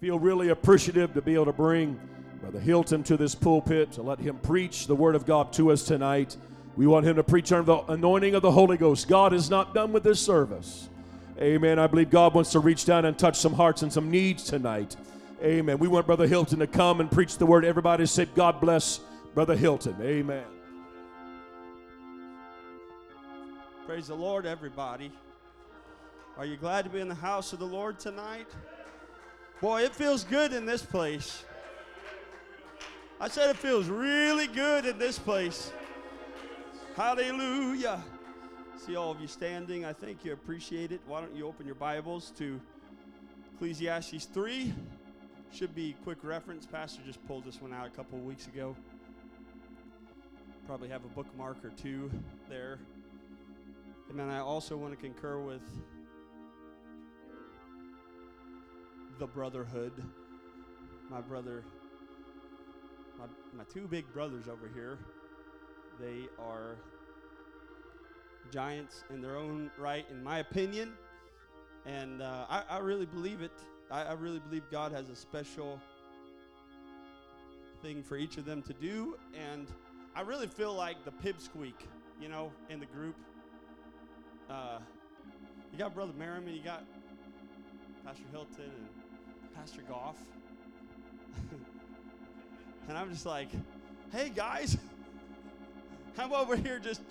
feel really appreciative to be able to bring Brother Hilton to this pulpit to let him preach the Word of God to us tonight. We want him to preach under the anointing of the Holy Ghost. God is not done with this service. Amen. I believe God wants to reach down and touch some hearts and some needs tonight. Amen. We want Brother Hilton to come and preach the Word. Everybody say, God bless Brother Hilton. Amen. Praise the Lord, everybody. Are you glad to be in the house of the Lord tonight? Boy, it feels good in this place. I said it feels really good in this place. Hallelujah. See all of you standing. I think you appreciate it. Why don't you open your Bibles to Ecclesiastes 3? Should be quick reference. Pastor just pulled this one out a couple weeks ago. Probably have a bookmark or two there. And then I also want to concur with the brotherhood. My brother, my, my two big brothers over here, they are giants in their own right, in my opinion. And uh, I, I really believe it. I, I really believe God has a special thing for each of them to do. And I really feel like the pipsqueak, you know, in the group. Uh, you got Brother Merriman, you got Pastor Hilton, and Pastor Goff. and I'm just like, hey guys, I'm over here just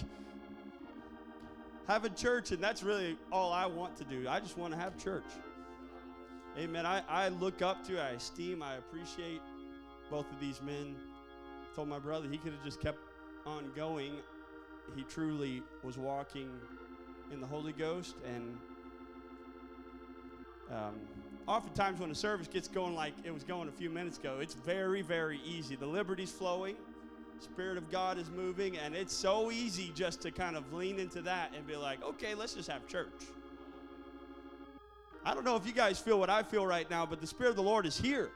having church, and that's really all I want to do. I just want to have church. Amen. I, I look up to, I esteem, I appreciate both of these men. told my brother he could have just kept on going. He truly was walking in the Holy Ghost, and um, oftentimes when the service gets going like it was going a few minutes ago, it's very, very easy. The liberty's flowing, Spirit of God is moving, and it's so easy just to kind of lean into that and be like, okay, let's just have church. I don't know if you guys feel what I feel right now, but the Spirit of the Lord is here.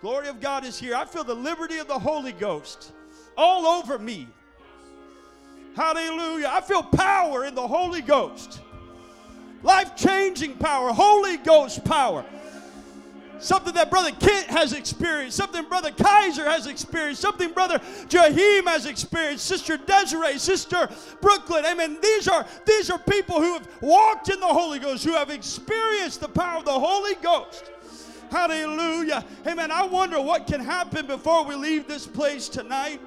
Glory of God is here. I feel the liberty of the Holy Ghost all over me. Hallelujah. I feel power in the Holy Ghost life changing power, Holy Ghost power. Something that Brother Kent has experienced, something Brother Kaiser has experienced, something Brother Jaheim has experienced, Sister Desiree, Sister Brooklyn. Amen. These are these are people who have walked in the Holy Ghost, who have experienced the power of the Holy Ghost. Hallelujah. Amen. I wonder what can happen before we leave this place tonight.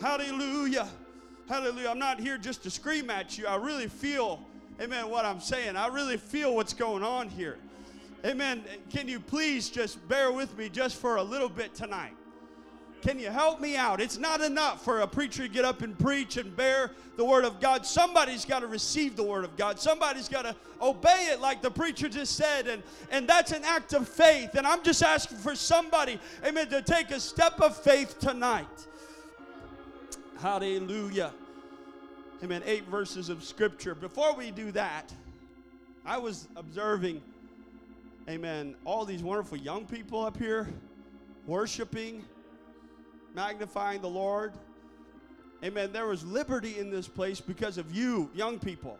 Hallelujah. Hallelujah. I'm not here just to scream at you. I really feel Amen. What I'm saying, I really feel what's going on here. Amen. Can you please just bear with me just for a little bit tonight? Can you help me out? It's not enough for a preacher to get up and preach and bear the word of God. Somebody's got to receive the word of God. Somebody's got to obey it, like the preacher just said. And, and that's an act of faith. And I'm just asking for somebody, amen, to take a step of faith tonight. Hallelujah amen, eight verses of scripture. Before we do that, I was observing, amen, all these wonderful young people up here worshiping, magnifying the Lord. Amen. There was liberty in this place because of you, young people,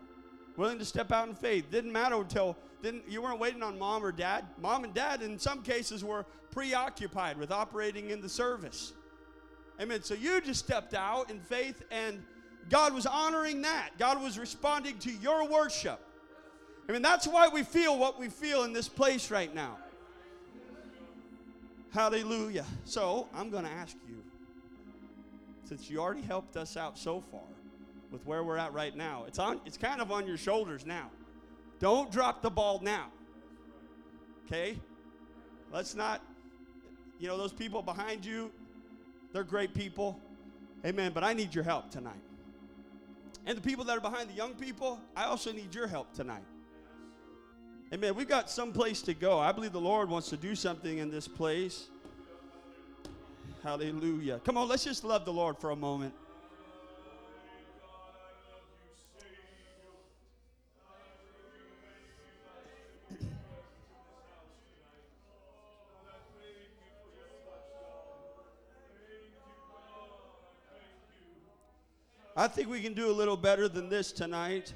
willing to step out in faith. Didn't matter until didn't you weren't waiting on mom or dad. Mom and dad, in some cases, were preoccupied with operating in the service. Amen. So you just stepped out in faith and God was honoring that. God was responding to your worship. I mean, that's why we feel what we feel in this place right now. Hallelujah. So, I'm going to ask you, since you already helped us out so far with where we're at right now, it's, on, it's kind of on your shoulders now. Don't drop the ball now. Okay? Let's not, you know, those people behind you, they're great people. Amen. But I need your help tonight. And the people that are behind the young people, I also need your help tonight. Amen. We've got some place to go. I believe the Lord wants to do something in this place. Hallelujah. Come on, let's just love the Lord for a moment. I think we can do a little better than this tonight.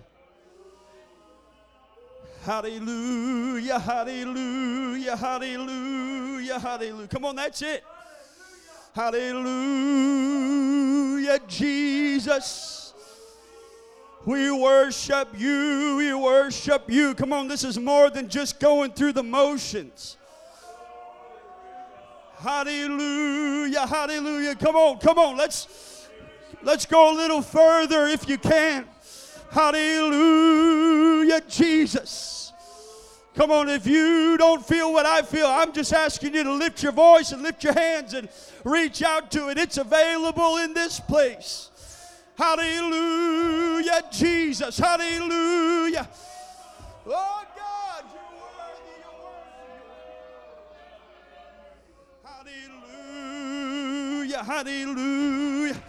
Hallelujah, hallelujah. Hallelujah, hallelujah. Come on, that's it. Hallelujah, Jesus. We worship you, we worship you. Come on, this is more than just going through the motions. Hallelujah, hallelujah. Come on, come on. Let's let's go a little further if you can. Hallelujah, Jesus. Come on, if you don't feel what I feel, I'm just asking you to lift your voice and lift your hands and reach out to it. It's available in this place. Hallelujah, Jesus. Hallelujah. Oh, God, you're worthy, you're worthy. Hallelujah, hallelujah.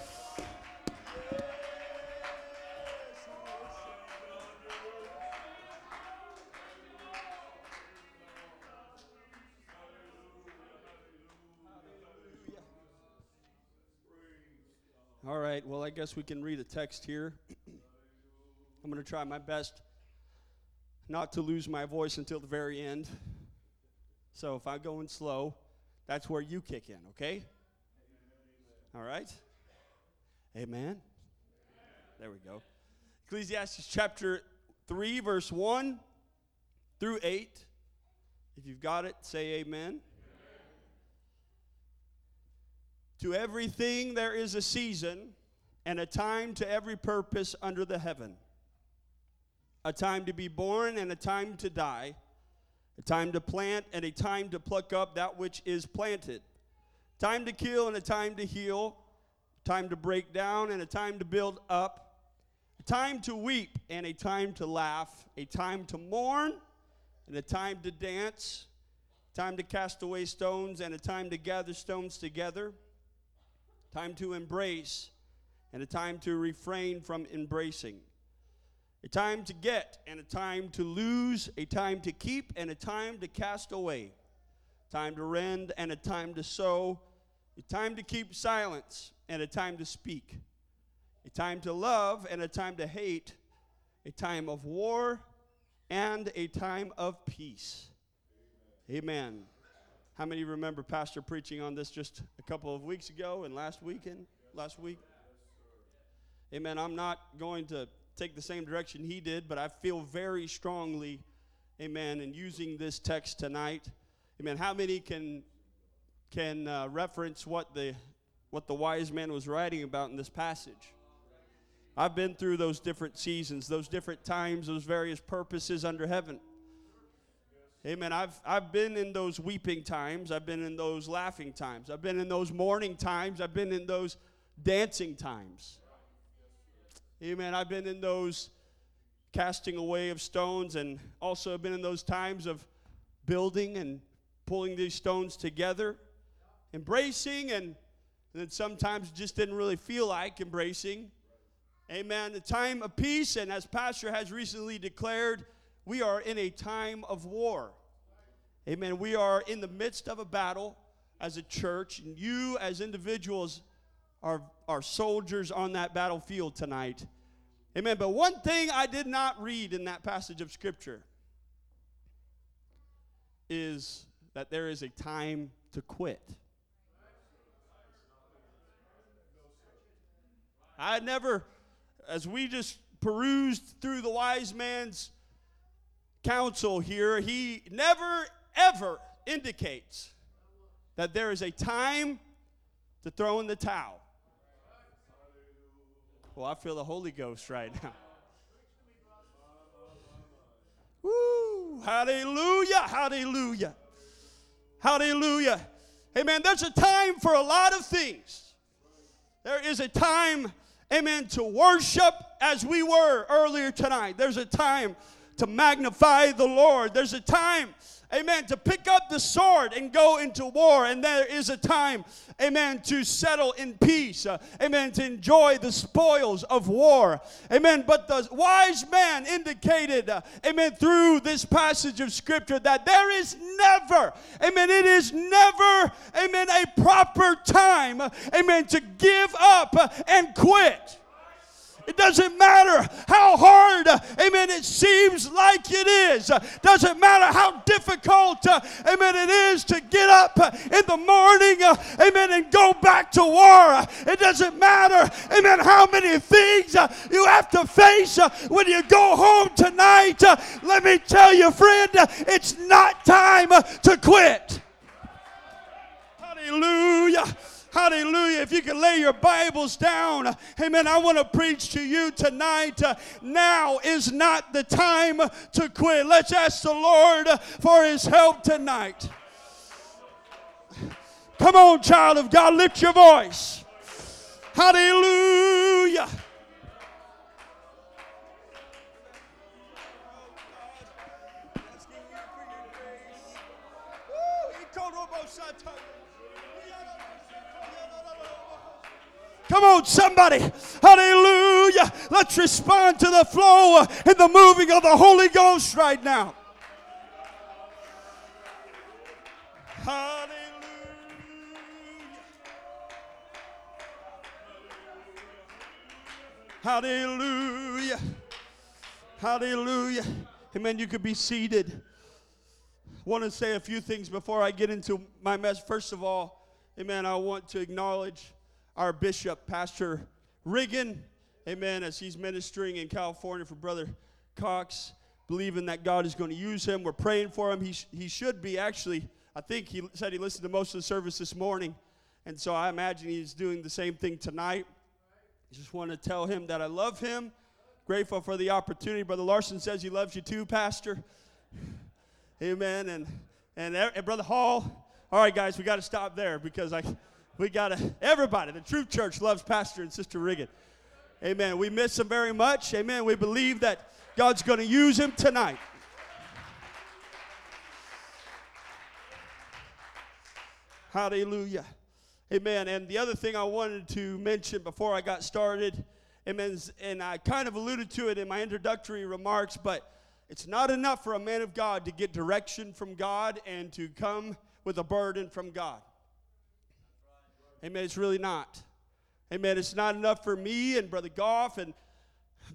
All right, well, I guess we can read a text here. I'm going to try my best not to lose my voice until the very end. So if I'm going slow, that's where you kick in, okay? All right? Amen. There we go. Ecclesiastes chapter 3, verse 1 through 8. If you've got it, say amen. To everything there is a season and a time to every purpose under the heaven. A time to be born and a time to die. A time to plant and a time to pluck up that which is planted. Time to kill and a time to heal. Time to break down and a time to build up. A time to weep and a time to laugh. A time to mourn and a time to dance. Time to cast away stones and a time to gather stones together time to embrace, and a time to refrain from embracing. A time to get and a time to lose, a time to keep and a time to cast away. Time to rend and a time to sow, a time to keep silence and a time to speak. A time to love and a time to hate, a time of war and a time of peace. Amen. How many remember Pastor preaching on this just a couple of weeks ago and last weekend, last week? Amen. I'm not going to take the same direction he did, but I feel very strongly, amen, in using this text tonight. Amen. How many can can uh, reference what the what the wise man was writing about in this passage? I've been through those different seasons, those different times, those various purposes under heaven. Amen. I've, I've been in those weeping times. I've been in those laughing times. I've been in those mourning times. I've been in those dancing times. Amen. I've been in those casting away of stones and also been in those times of building and pulling these stones together, embracing, and, and then sometimes just didn't really feel like embracing. Amen. The time of peace, and as Pastor has recently declared, we are in a time of war. Amen. We are in the midst of a battle as a church, and you as individuals are, are soldiers on that battlefield tonight. Amen. But one thing I did not read in that passage of Scripture is that there is a time to quit. I never, as we just perused through the wise man's counsel here, he never ever indicates that there is a time to throw in the towel. Well, I feel the Holy Ghost right now. Woo! Hallelujah! Hallelujah! Hallelujah! Amen. There's a time for a lot of things. There is a time, amen, to worship as we were earlier tonight. There's a time to magnify the Lord. There's a time, amen, to pick up the sword and go into war. And there is a time, amen, to settle in peace. Uh, amen, to enjoy the spoils of war. Amen. But the wise man indicated, uh, amen, through this passage of scripture that there is never, amen, it is never, amen, a proper time, amen, to give up and quit. It doesn't matter how hard, amen, it seems like it is. Doesn't matter how difficult, amen, it is to get up in the morning, amen, and go back to war. It doesn't matter, amen, how many things you have to face when you go home tonight. Let me tell you, friend, it's not time to quit. Hallelujah. Hallelujah. If you can lay your Bibles down, amen. I want to preach to you tonight. Now is not the time to quit. Let's ask the Lord for his help tonight. Come on, child of God, lift your voice. Hallelujah. Come on, somebody. Hallelujah. Let's respond to the flow and the moving of the Holy Ghost right now. Hallelujah. Hallelujah. Hallelujah. Amen. You could be seated. I want to say a few things before I get into my message. First of all, amen, I want to acknowledge our bishop, Pastor Riggin, amen, as he's ministering in California for Brother Cox, believing that God is going to use him. We're praying for him. He, sh- he should be actually, I think he said he listened to most of the service this morning, and so I imagine he's doing the same thing tonight. I just want to tell him that I love him. Grateful for the opportunity. Brother Larson says he loves you too, Pastor. Amen. And and, and Brother Hall. All right, guys, we got to stop there because I we got to, everybody, the true Church loves Pastor and Sister Riggin. Amen. We miss him very much. Amen. We believe that God's going to use him tonight. Hallelujah. Amen. And the other thing I wanted to mention before I got started, amen, and I kind of alluded to it in my introductory remarks, but it's not enough for a man of God to get direction from God and to come with a burden from God. Amen. It's really not. Amen. It's not enough for me and Brother Goff and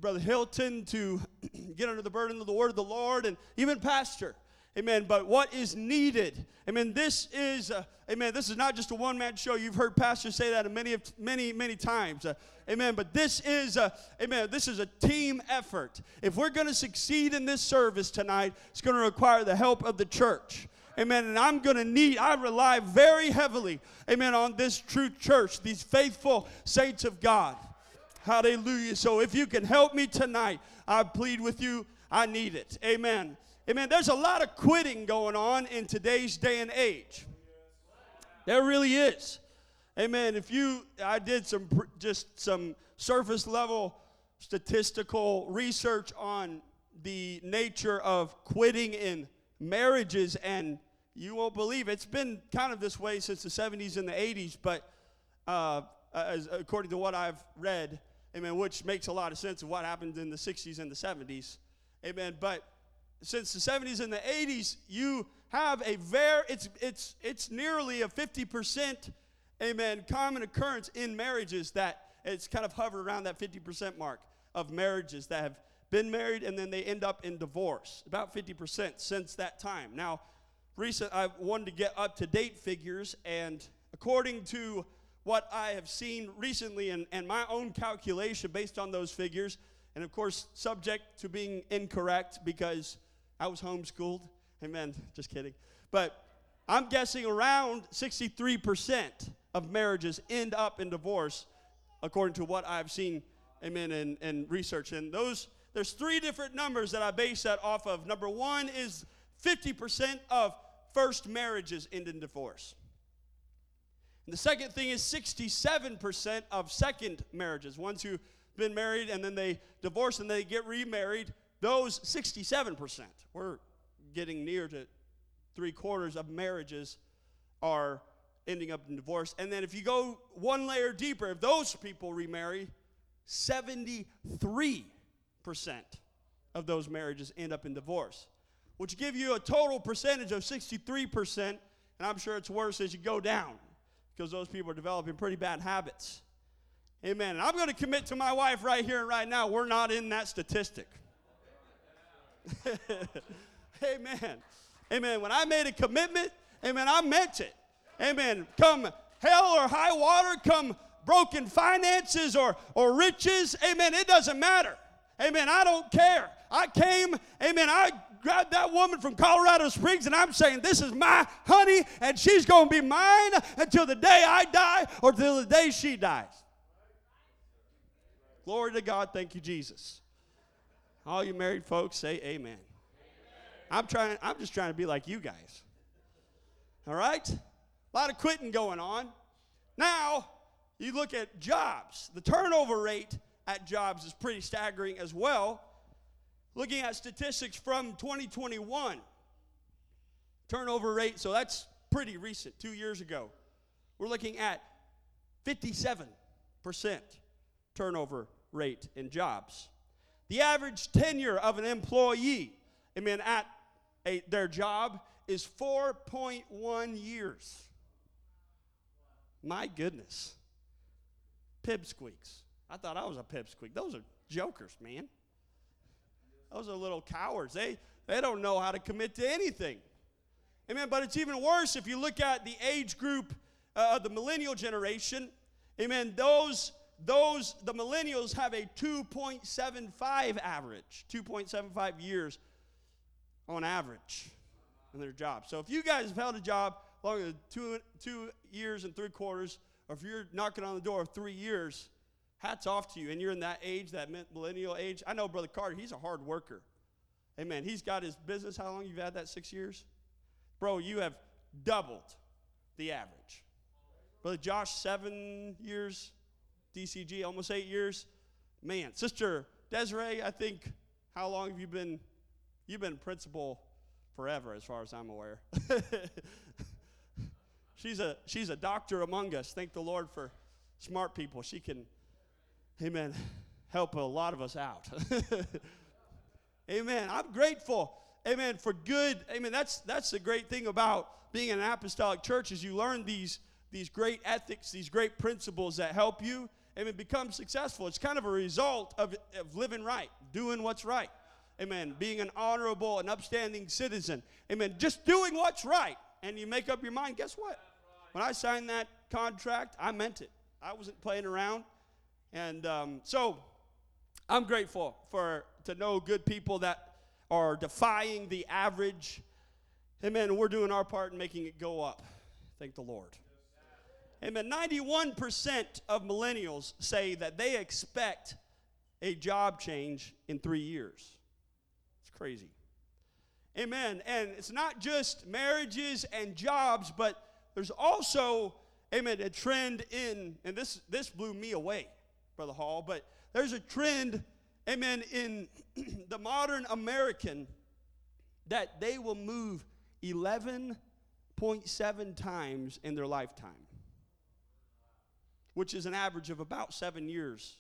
Brother Hilton to get under the burden of the word of the Lord and even Pastor. Amen. But what is needed? Amen. This is, uh, amen. This is not just a one-man show. You've heard pastors say that many, many, many times. Uh, amen. But this is, uh, amen. This is a team effort. If we're going to succeed in this service tonight, it's going to require the help of the church. Amen. And I'm going to need, I rely very heavily, amen, on this true church, these faithful saints of God. Hallelujah. So if you can help me tonight, I plead with you, I need it. Amen. Amen. There's a lot of quitting going on in today's day and age. There really is. Amen. If you, I did some, just some surface level statistical research on the nature of quitting in marriages and you won't believe it's been kind of this way since the 70s and the 80s, but uh, as, according to what I've read, amen, which makes a lot of sense of what happened in the 60s and the 70s, amen. But since the 70s and the 80s, you have a very, it's, it's, it's nearly a 50%, amen, common occurrence in marriages that it's kind of hovered around that 50% mark of marriages that have been married and then they end up in divorce. About 50% since that time. Now, recent I wanted to get up to date figures, and according to what I have seen recently and, and my own calculation based on those figures, and of course, subject to being incorrect because I was homeschooled. Amen. Just kidding. But I'm guessing around 63% of marriages end up in divorce, according to what I've seen, amen, and, and research. And those, there's three different numbers that I base that off of. Number one is 50% of first marriages end in divorce. And the second thing is 67% of second marriages, ones who've been married and then they divorce and they get remarried, those 67%. We're getting near to three quarters of marriages are ending up in divorce. And then if you go one layer deeper, if those people remarry, 73% of those marriages end up in divorce which give you a total percentage of 63%. And I'm sure it's worse as you go down because those people are developing pretty bad habits. Amen. And I'm going to commit to my wife right here and right now. We're not in that statistic. amen. Amen. When I made a commitment, amen, I meant it. Amen. Come hell or high water, come broken finances or, or riches, amen, it doesn't matter. Amen. I don't care. I came, amen. I grabbed that woman from Colorado Springs and I'm saying, This is my honey and she's going to be mine until the day I die or till the day she dies. Glory to God. Thank you, Jesus. All you married folks say amen. I'm trying, I'm just trying to be like you guys. All right? A lot of quitting going on. Now, you look at jobs. The turnover rate at jobs is pretty staggering as well. Looking at statistics from 2021, turnover rate, so that's pretty recent, two years ago. We're looking at 57% turnover rate in jobs. The average tenure of an employee, I mean, at a, their job is 4.1 years. My goodness. Pipsqueaks. I thought I was a pipsqueak. Those are jokers, man. Those are little cowards. They, they don't know how to commit to anything. Amen. But it's even worse if you look at the age group uh, of the millennial generation. Amen. Those, those, the millennials have a 2.75 average, 2.75 years on average in their job. So if you guys have held a job longer than two, two years and three quarters, or if you're knocking on the door three years, hats off to you. And you're in that age, that millennial age. I know Brother Carter, he's a hard worker. Amen. He's got his business. How long you've had that? Six years? Bro, you have doubled the average. Brother Josh, seven years. DCG, almost eight years. Man, Sister Desiree, I think, how long have you been? You've been principal forever, as far as I'm aware. she's a she's a doctor among us. Thank the Lord for smart people. She can, Amen, help a lot of us out. amen. I'm grateful. Amen. For good. Amen. That's that's the great thing about being an apostolic church is you learn these these great ethics, these great principles that help you amen, become successful. It's kind of a result of, of living right, doing what's right. Amen. Being an honorable and upstanding citizen. Amen. Just doing what's right. And you make up your mind, guess what? When I signed that contract, I meant it. I wasn't playing around. And um, so I'm grateful for to know good people that are defying the average. Amen. We're doing our part in making it go up. Thank the Lord. Amen. 91% of millennials say that they expect a job change in three years. It's crazy. Amen. And it's not just marriages and jobs, but there's also, amen, a trend in, and this, this blew me away, Brother Hall, but there's a trend, amen, in the modern American that they will move 11.7 times in their lifetime which is an average of about seven years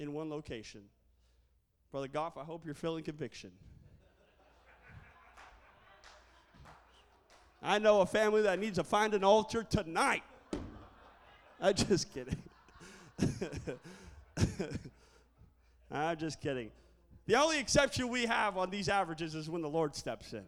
in one location. Brother Goff, I hope you're feeling conviction. I know a family that needs to find an altar tonight. I'm just kidding. I'm just kidding. The only exception we have on these averages is when the Lord steps in.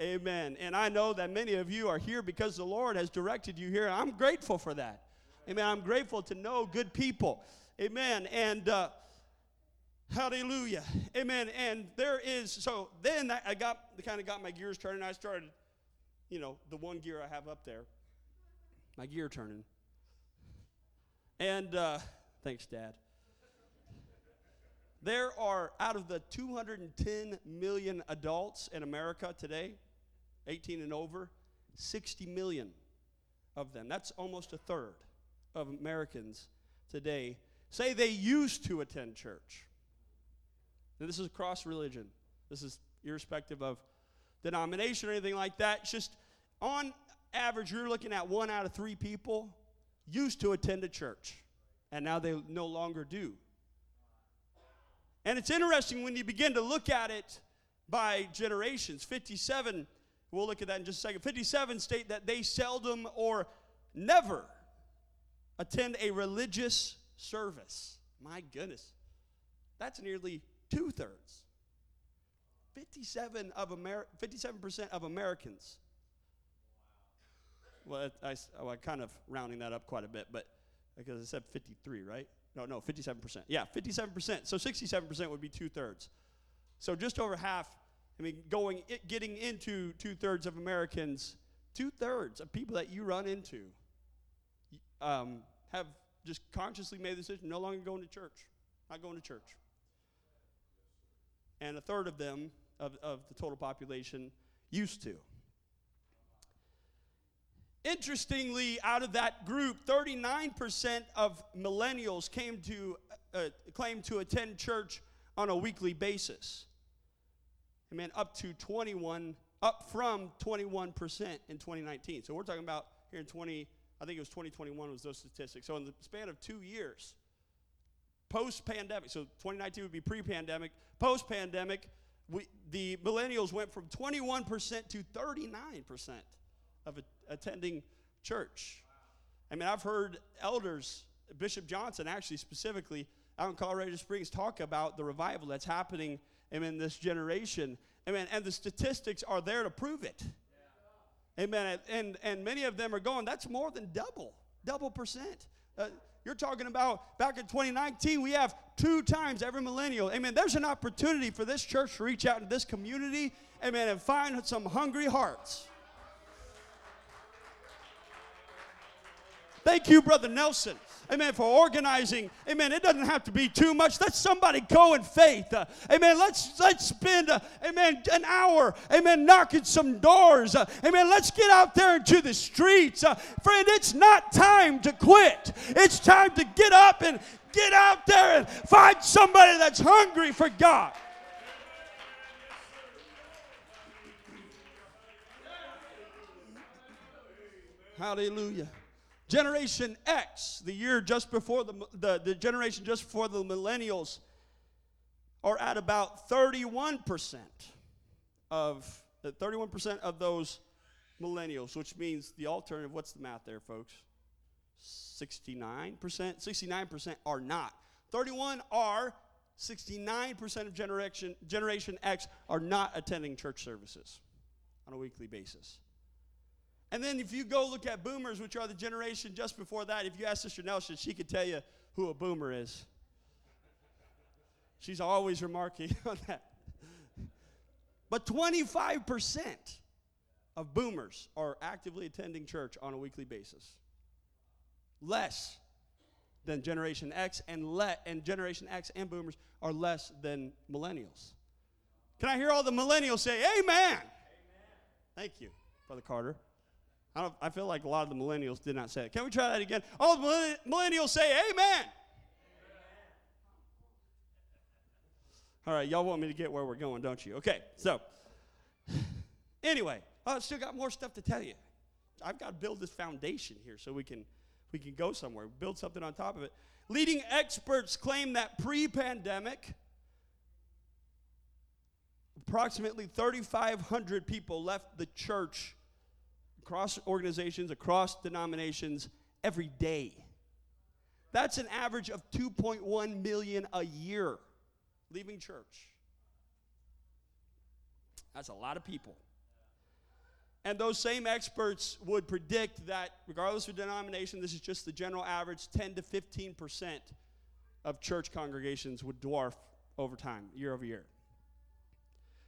Amen. And I know that many of you are here because the Lord has directed you here. I'm grateful for that. Amen. I'm grateful to know good people. Amen. And uh, hallelujah. Amen. And there is, so then I got, kind of got my gears turning. I started, you know, the one gear I have up there, my gear turning. And uh, thanks, Dad. There are, out of the 210 million adults in America today, 18 and over, 60 million of them. That's almost a third of Americans today say they used to attend church. This is across religion. This is irrespective of denomination or anything like that. It's just on average, you're looking at one out of three people used to attend a church, and now they no longer do. And it's interesting when you begin to look at it by generations. 57, we'll look at that in just a second. 57 state that they seldom or never attend a religious service. My goodness. That's nearly two thirds. 57 of Amer- 57% of Americans. Well, I, I, oh, I kind of rounding that up quite a bit, but because I said 53, right? No, no, 57%. Yeah, 57%. So 67% would be two thirds. So just over half. I mean, going, it, getting into two thirds of Americans, two thirds of people that you run into, um, have just consciously made the decision no longer going to church, not going to church. And a third of them, of, of the total population, used to. Interestingly, out of that group, 39% of millennials came to uh, claim to attend church on a weekly basis. I mean, up to 21, up from 21% in 2019. So we're talking about here in 20, I think it was 2021 was those statistics. So in the span of two years, post-pandemic, so 2019 would be pre-pandemic, post-pandemic, we, the millennials went from 21% to 39% of attending church. I mean, I've heard elders, Bishop Johnson actually specifically out in Colorado Springs, talk about the revival that's happening amen, this generation. Amen. And the statistics are there to prove it. Amen. And, and many of them are going, that's more than double, double percent. Uh, you're talking about back in 2019, we have two times every millennial. Amen. There's an opportunity for this church to reach out to this community, amen, and find some hungry hearts. Thank you, Brother Nelson. Amen. For organizing. Amen. It doesn't have to be too much. Let somebody go in faith. Uh, amen. Let's let's spend. Uh, amen. An hour. Amen. Knocking some doors. Uh, amen. Let's get out there into the streets, uh, friend. It's not time to quit. It's time to get up and get out there and find somebody that's hungry for God. Hallelujah. Generation X, the year just before the, the, the generation just before the millennials, are at about 31% of 31% uh, of those millennials, which means the alternative, what's the math there, folks? 69%? 69% are not. 31 are 69% of generation, generation X are not attending church services on a weekly basis. And then if you go look at boomers, which are the generation just before that, if you ask Sister Nelson, she could tell you who a boomer is. She's always remarking on that. But 25% of boomers are actively attending church on a weekly basis. Less than Generation X, and, le- and Generation X and boomers are less than millennials. Can I hear all the millennials say, Amen? Amen. Thank you, Brother Carter. I, I, feel like a lot of the millennials did not say it. Can we try that again? All the millennials say amen. amen. All right, y'all want me to get where we're going, don't you? Okay, so anyway, I've still got more stuff to tell you. I've got to build this foundation here so we can we can go somewhere, build something on top of it. Leading experts claim that pre-pandemic approximately 3500 people left the church across organizations, across denominations every day. That's an average of 2.1 million a year leaving church. That's a lot of people. And those same experts would predict that, regardless of denomination, this is just the general average 10 to 15 percent of church congregations would dwarf over time, year over year.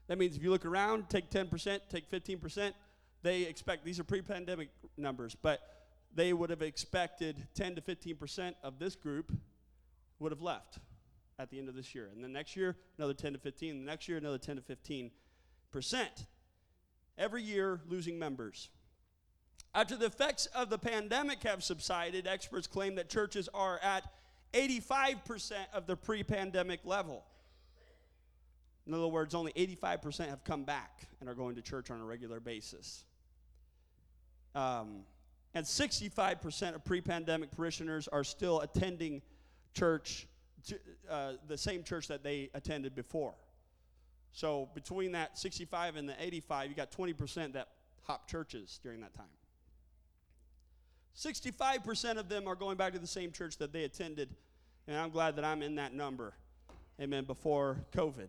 That means if you look around, take 10 percent, take 15 percent, they expect, these are pre pandemic numbers, but they would have expected 10 to 15% of this group would have left at the end of this year. And the next year, another 10 to 15. The next year, another 10 to 15 percent. Every year, losing members. After the effects of the pandemic have subsided, experts claim that churches are at 85% of the pre pandemic level. In other words, only 85% have come back and are going to church on a regular basis. Um, and 65% of pre pandemic parishioners are still attending church, uh, the same church that they attended before. So between that 65 and the 85, you got 20% that hop churches during that time. 65% of them are going back to the same church that they attended And I'm glad that I'm in that number. Amen. Before COVID.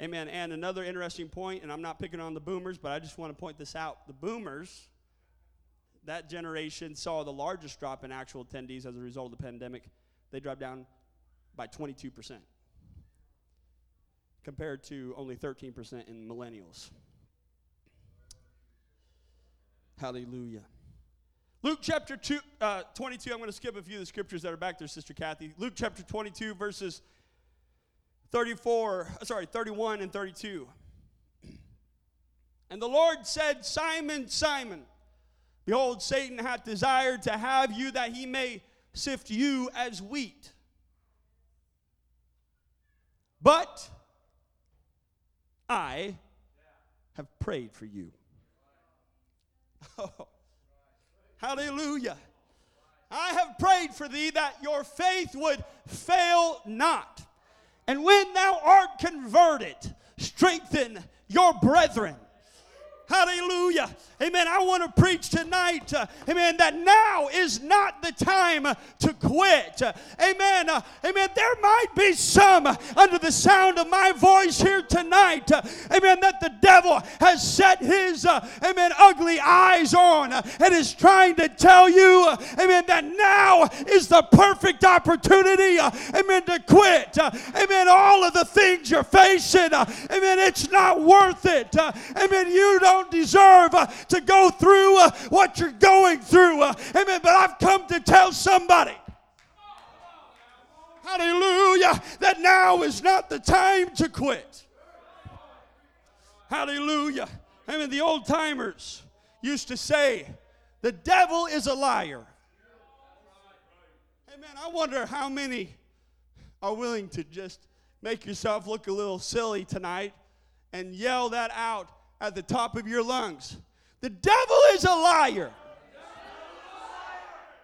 Amen. And another interesting point, and I'm not picking on the boomers, but I just want to point this out. The boomers, that generation saw the largest drop in actual attendees as a result of the pandemic. They dropped down by 22% compared to only 13% in millennials. Hallelujah. Luke chapter two, uh, 22, I'm going to skip a few of the scriptures that are back there, Sister Kathy. Luke chapter 22, verses 34, uh, sorry, 31 and 32. And the Lord said, Simon, Simon, behold, Satan hath desired to have you that he may sift you as wheat. But I have prayed for you. Oh, hallelujah. I have prayed for thee that your faith would fail not. And when thou art converted, strengthen your brethren. Hallelujah. Amen. I want to preach tonight, uh, amen, that now is not the time to quit. Uh, amen. Uh, amen. There might be some under the sound of my voice here tonight, uh, amen, that the devil has set his, uh, amen, ugly eyes on uh, and is trying to tell you, amen, that now is the perfect opportunity, amen, to quit. amen. All of the things you're facing, amen, it's not worth it. amen. You don't deserve to go through uh, what you're going through. Uh, amen. But I've come to tell somebody. Hallelujah. That now is not the time to quit. Hallelujah. Amen. The old timers used to say, the devil is a liar. Amen. I wonder how many are willing to just make yourself look a little silly tonight and yell that out at the top of your lungs. The devil is a liar.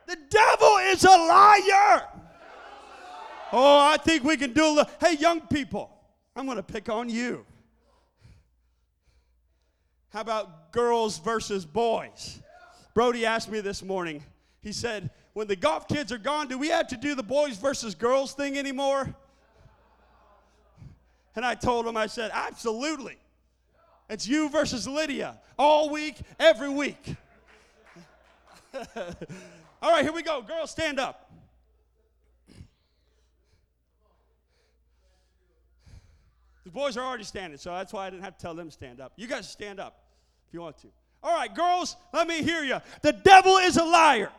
The devil is a liar. Oh, I think we can do a little. Hey, young people, I'm going to pick on you. How about girls versus boys? Brody asked me this morning. He said, When the Goff kids are gone, do we have to do the boys versus girls thing anymore? And I told him, I said, Absolutely. It's you versus Lydia all week, every week. all right, here we go. Girls, stand up. The boys are already standing, so that's why I didn't have to tell them to stand up. You guys stand up if you want to. All right, girls, let me hear you. The devil is a liar. All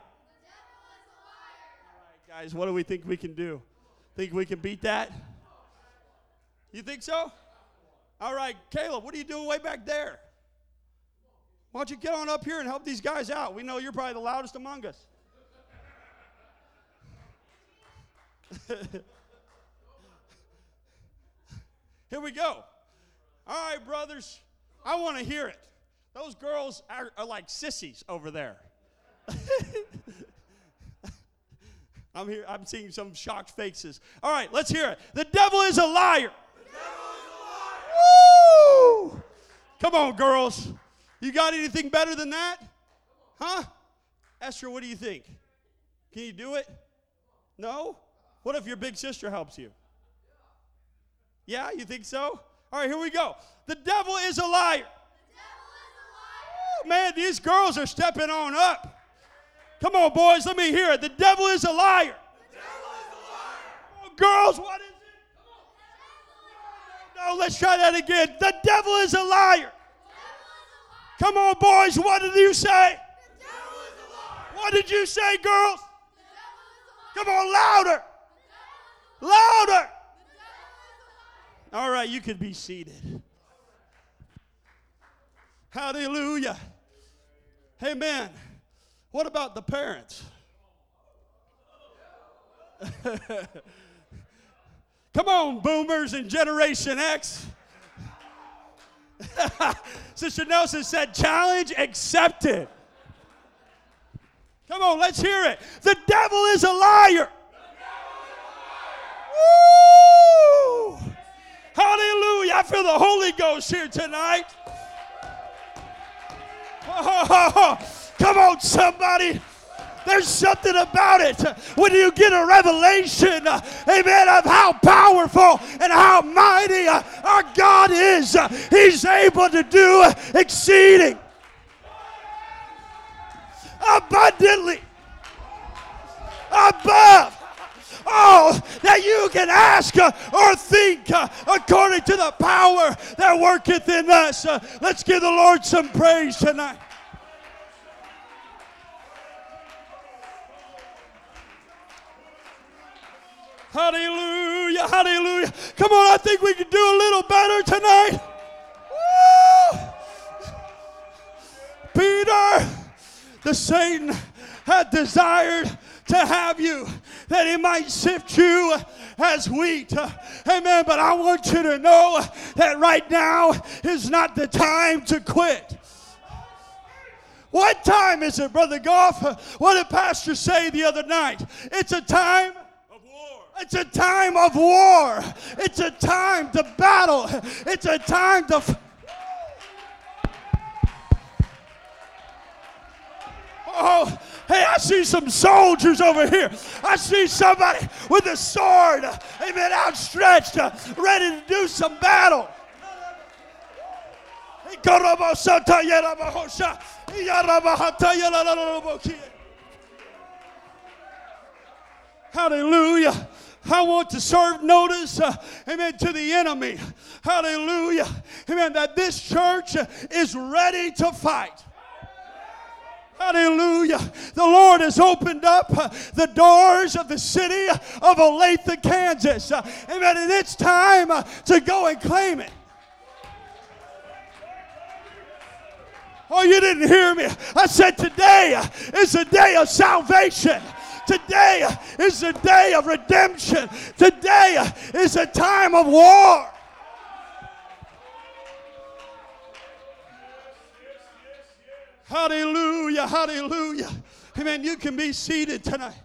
right, guys, what do we think we can do? Think we can beat that? You think so? All right, Caleb, what are you doing way back there? Why don't you get on up here and help these guys out? We know you're probably the loudest among us. here we go. All right, brothers, I want to hear it. Those girls are, are like sissies over there. I'm here. I'm seeing some shocked faces. All right, let's hear it. The devil is a liar. Woo! Come on, girls. You got anything better than that? Huh? Esther, what do you think? Can you do it? No? What if your big sister helps you? Yeah, you think so? All right, here we go. The devil is a liar. man, these girls are stepping on up. Come on, boys, let me hear it. The devil is a liar. girls, what is no, let's try that again. The devil is a liar. Come on, boys. What did you say? What did you say, girls? Come on, louder. Louder. All right, you can be seated. Hallelujah. Amen. What about the parents? Come on, boomers and Generation X. Sister Nelson said, challenge accepted. Come on, let's hear it. The devil is a liar. Woo! Hallelujah. I feel the Holy Ghost here tonight. Come on, somebody. There's something about it when you get a revelation, uh, amen, of how powerful and how mighty uh, our God is. Uh, he's able to do exceeding abundantly above all that you can ask or think according to the power that worketh in us. Let's give the Lord some praise tonight. Hallelujah, hallelujah. Come on, I think we can do a little better tonight. Woo! Peter, the Satan had desired to have you that he might sift you as wheat. Amen. But I want you to know that right now is not the time to quit. What time is it, Brother Goff? What did Pastor say the other night? It's a time it's a time of war. It's a time to battle. It's a time to. F- oh, hey, I see some soldiers over here. I see somebody with a sword, amen, outstretched, uh, ready to do some battle. Hallelujah. I want to serve notice, uh, amen, to the enemy. Hallelujah. Amen. That this church is ready to fight. Hallelujah. The Lord has opened up uh, the doors of the city of Olathe, Kansas. Uh, amen. And it's time uh, to go and claim it. Oh, you didn't hear me. I said today is a day of salvation. Today is the day of redemption. Today is a time of war. Hallelujah, hallelujah. Amen. You can be seated tonight.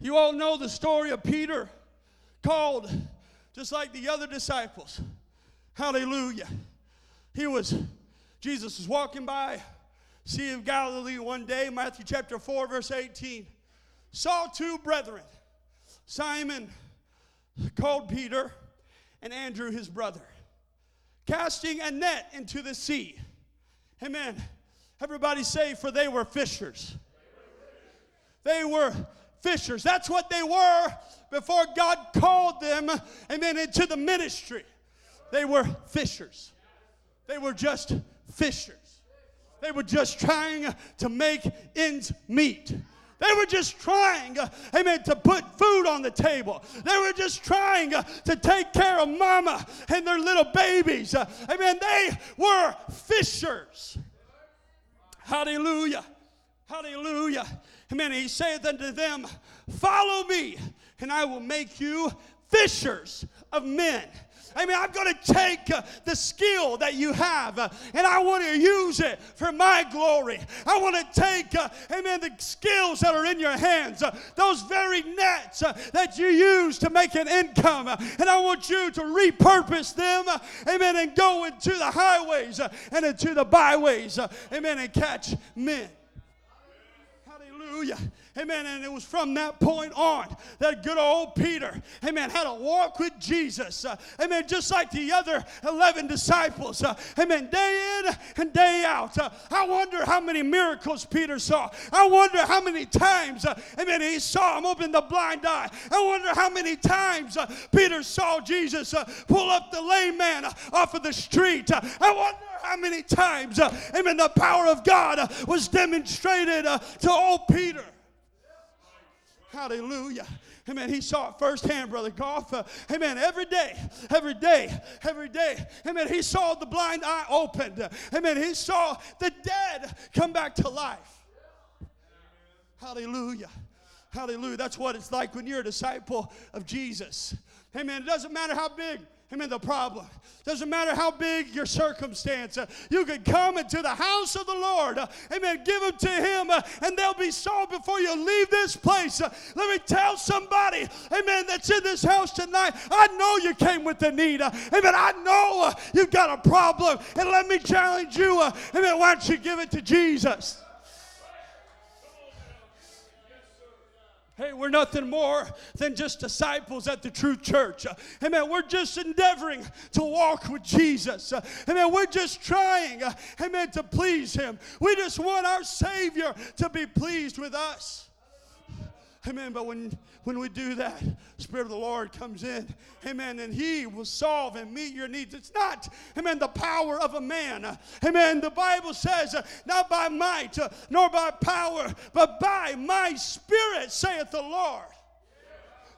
You all know the story of Peter, called just like the other disciples. Hallelujah. He was, Jesus was walking by Sea of Galilee one day, Matthew chapter 4, verse 18, saw two brethren, Simon called Peter, and Andrew his brother, casting a net into the sea. Amen. Everybody say, for they were fishers. They were fishers. That's what they were before God called them, amen, into the ministry. They were fishers. They were just fishers. They were just trying to make ends meet. They were just trying, amen, to put food on the table. They were just trying to take care of mama and their little babies. Amen. They were fishers. Hallelujah. Hallelujah. Amen. He saith unto them, Follow me, and I will make you fishers of men. Amen. I'm going to take uh, the skill that you have uh, and I want to use it for my glory. I want to take, uh, amen, the skills that are in your hands, those very nets that you use to make an income, and I want you to repurpose them, amen, and go into the highways and into the byways, amen, and catch men. Hallelujah. Amen. And it was from that point on that good old Peter, amen, had a walk with Jesus. Uh, amen. Just like the other 11 disciples. Uh, amen. Day in and day out. Uh, I wonder how many miracles Peter saw. I wonder how many times, uh, amen, he saw him open the blind eye. I wonder how many times uh, Peter saw Jesus uh, pull up the lame man off of the street. I wonder how many times, amen, the power of God was demonstrated to old Peter. Hallelujah. Amen. He saw it firsthand, Brother Goff. Uh, amen. Every day, every day, every day. Amen. He saw the blind eye opened. Amen. He saw the dead come back to life. Hallelujah. Hallelujah. That's what it's like when you're a disciple of Jesus. Amen. It doesn't matter how big Amen. The problem doesn't matter how big your circumstance. Uh, you can come into the house of the Lord. Uh, amen. Give them to Him, uh, and they'll be solved before you leave this place. Let me tell somebody, Amen, that's in this house tonight. I know you came with the need. Amen. I know you've got a problem, and let me challenge you. amen. Why don't you give it to Jesus? Hey, we're nothing more than just disciples at the true church. Amen. We're just endeavoring to walk with Jesus. Amen. We're just trying, amen, to please Him. We just want our Savior to be pleased with us. Amen. But when, when we do that, Spirit of the Lord comes in. Amen. And He will solve and meet your needs. It's not, amen, the power of a man. Amen. The Bible says, not by might nor by power, but by my Spirit, saith the Lord.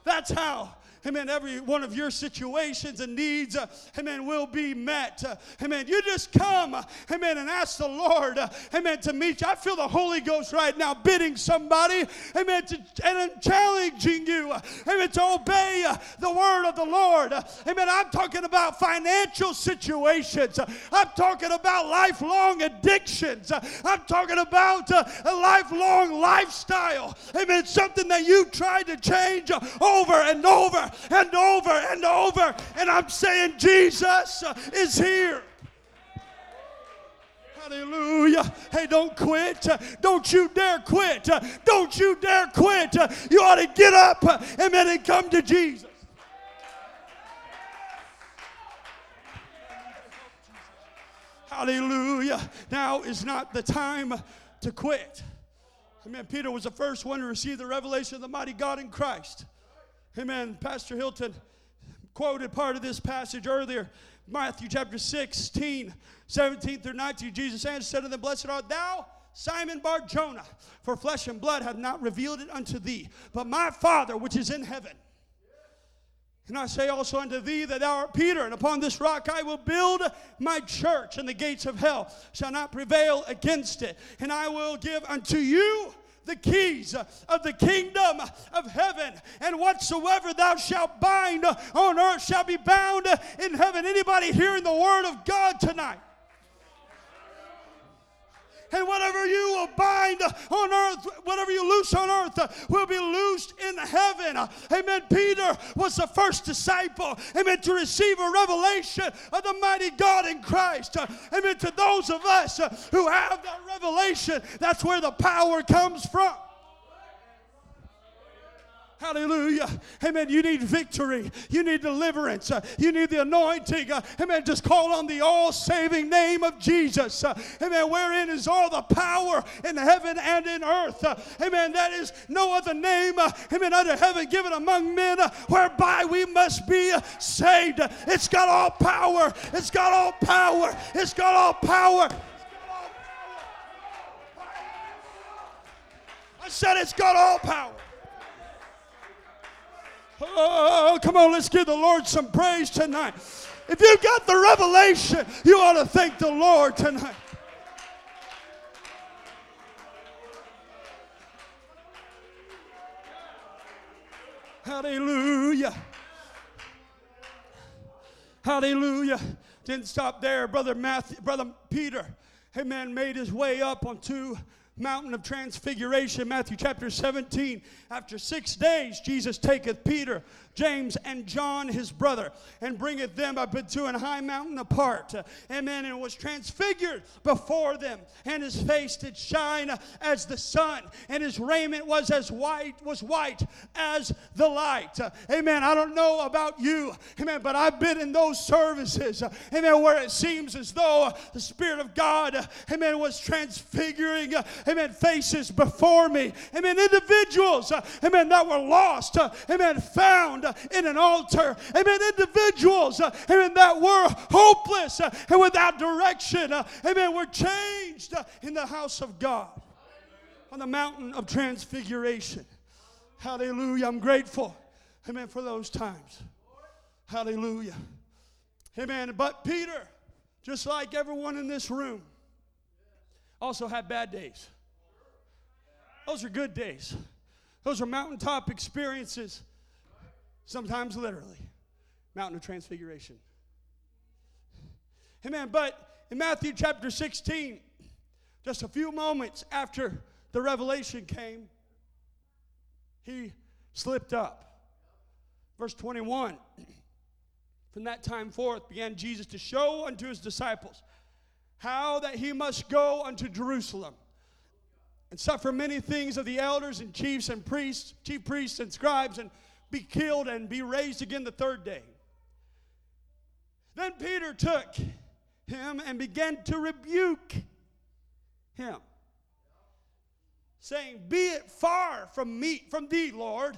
That's how amen, every one of your situations and needs, uh, amen, will be met. Uh, amen. You just come, uh, amen, and ask the Lord, uh, amen, to meet you. I feel the Holy Ghost right now bidding somebody, amen, to, and challenging you, uh, amen, to obey uh, the word of the Lord. amen. I'm talking about financial situations. I'm talking about lifelong addictions. I'm talking about a lifelong lifestyle. Amen. Something that you've tried to change over and over and over and over. And I'm saying, Jesus is here. Hallelujah. Hey, don't quit. Don't you dare quit. Don't you dare quit. You ought to get up and come to Jesus. Hallelujah. Now is not the time to quit. Amen. Peter was the first one to receive the revelation of the mighty God in Christ. Amen. Pastor Hilton quoted part of this passage earlier. Matthew chapter 16, 17 through 19. Jesus answered, said to them, Blessed art thou, Simon Bar Jonah, for flesh and blood have not revealed it unto thee, but my Father which is in heaven. And I say also unto thee that thou art Peter, and upon this rock I will build my church, and the gates of hell shall not prevail against it. And I will give unto you the keys of the kingdom of heaven. And whatsoever thou shalt bind on earth shall be bound in heaven. Anybody hearing the word of God tonight? And whatever you will bind on earth, whatever you loose on earth, uh, will be loosed in heaven. Amen. Peter was the first disciple, amen, to receive a revelation of the mighty God in Christ. Uh, amen. To those of us uh, who have that revelation, that's where the power comes from. Hallelujah. Amen. You need victory. You need deliverance. Uh, you need the anointing. Uh, amen. Just call on the all saving name of Jesus. Uh, amen. Wherein is all the power in heaven and in earth. Amen. That is no other name. Amen. Under heaven given among men whereby we must be saved. It's got all power. It's got all power. It's got all power. I said it's got all power. Oh, come on, let's give the Lord some praise tonight. If you've got the revelation, you ought to thank the Lord tonight. Hallelujah. Hallelujah. Didn't stop there. Brother Matthew, Brother Peter, amen, made his way up onto mountain of transfiguration, Matthew chapter 17. After six days, Jesus taketh Peter, James, and John, his brother, and bringeth them up into an high mountain apart. Amen. And was transfigured before them, and his face did shine as the sun, and his raiment was as white, was white as the light. Amen. I don't know about you, amen, but I've been in those services, amen, where it seems as though the Spirit of God, amen, was transfiguring, amen, faces before me. Amen. Individuals, amen, that were lost, amen, found found in an altar. Amen. Individuals, uh, amen, that were hopeless uh, and without direction. Uh, amen. Were changed in the house of God on the mountain of transfiguration. Hallelujah. I'm grateful. Amen. For those times. Hallelujah. Amen. But Peter, just like everyone in this room, also had bad days. Those are good days. Those are mountaintop experiences sometimes literally. Mountain of Transfiguration. Amen. But in Matthew chapter 16, just a few moments after the revelation came, he slipped up. Verse 21 From that time forth began Jesus to show unto his disciples how that he must go unto Jerusalem and suffer many things of the elders and chiefs and priests, chief priests and scribes, and be killed and be raised again the third day. Then Peter took him and began to rebuke him, saying, Be it far from me, from thee, Lord,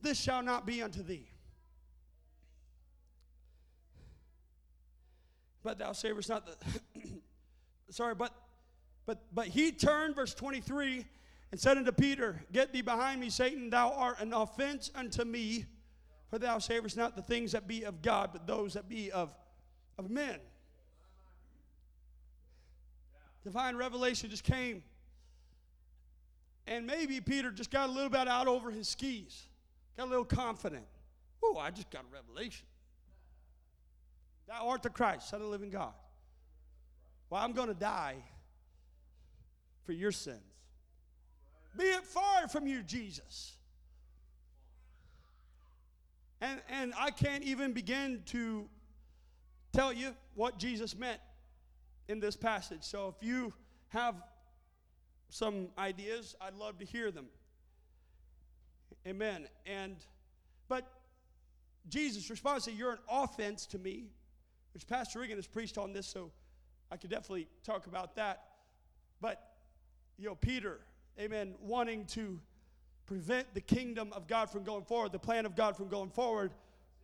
this shall not be unto thee. But thou savest not the sorry, but but but he turned, verse 23, and said unto Peter, Get thee behind me, Satan, thou art an offense unto me, for thou savest not the things that be of God, but those that be of, of men. Divine revelation just came. And maybe Peter just got a little bit out over his skis, got a little confident. Oh, I just got a revelation. Thou art the Christ, Son of the living God. Well, I'm going to die for your sins. Be it far from you, Jesus. And, and I can't even begin to tell you what Jesus meant in this passage. So if you have some ideas, I'd love to hear them. Amen. And but Jesus' response to you're an offense to me, which Pastor Regan has preached on this, so I could definitely talk about that. But you know, Peter, amen, wanting to prevent the kingdom of God from going forward, the plan of God from going forward.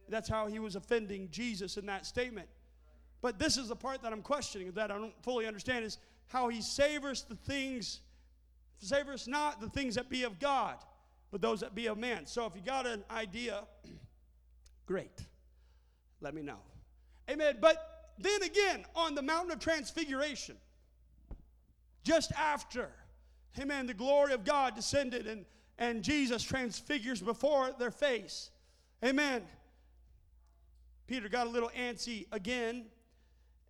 That's how he was offending Jesus in that statement. But this is the part that I'm questioning, that I don't fully understand, is how he savors the things, savors not the things that be of God, but those that be of man. So if you got an idea, great. Let me know. Amen. But then again, on the mountain of transfiguration, just after, amen, the glory of God descended and, and Jesus transfigures before their face. Amen. Peter got a little antsy again.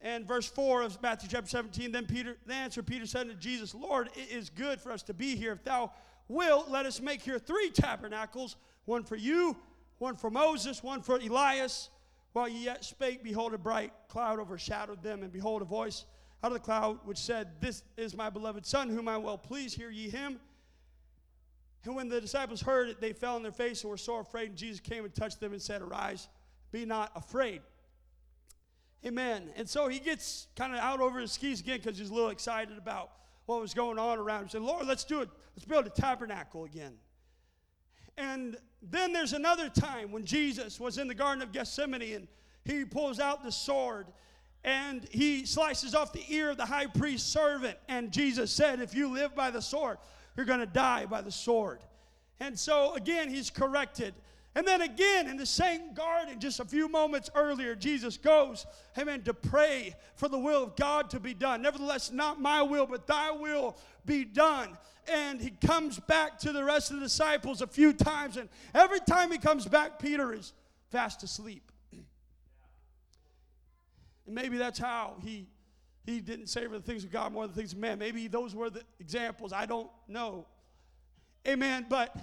And verse 4 of Matthew chapter 17, then Peter, the answer Peter said to Jesus, Lord, it is good for us to be here. If thou wilt, let us make here three tabernacles, one for you, one for Moses, one for Elias. While ye yet spake, behold, a bright cloud overshadowed them, and behold, a voice out of the cloud, which said, This is my beloved Son, whom I well please, hear ye him. And when the disciples heard it, they fell on their face and were sore afraid. And Jesus came and touched them and said, Arise, be not afraid. Amen. And so he gets kind of out over his skis again because he's a little excited about what was going on around him. He said, Lord, let's do it. Let's build a tabernacle again. And then there's another time when Jesus was in the Garden of Gethsemane and he pulls out the sword and he slices off the ear of the high priest's servant. And Jesus said, If you live by the sword, you're going to die by the sword. And so again, he's corrected. And then again, in the same garden, just a few moments earlier, Jesus goes, amen, to pray for the will of God to be done. Nevertheless, not my will, but thy will be done. And he comes back to the rest of the disciples a few times. And every time he comes back, Peter is fast asleep. And maybe that's how he he didn't savor the things of God more than the things of man. Maybe those were the examples. I don't know. Amen. But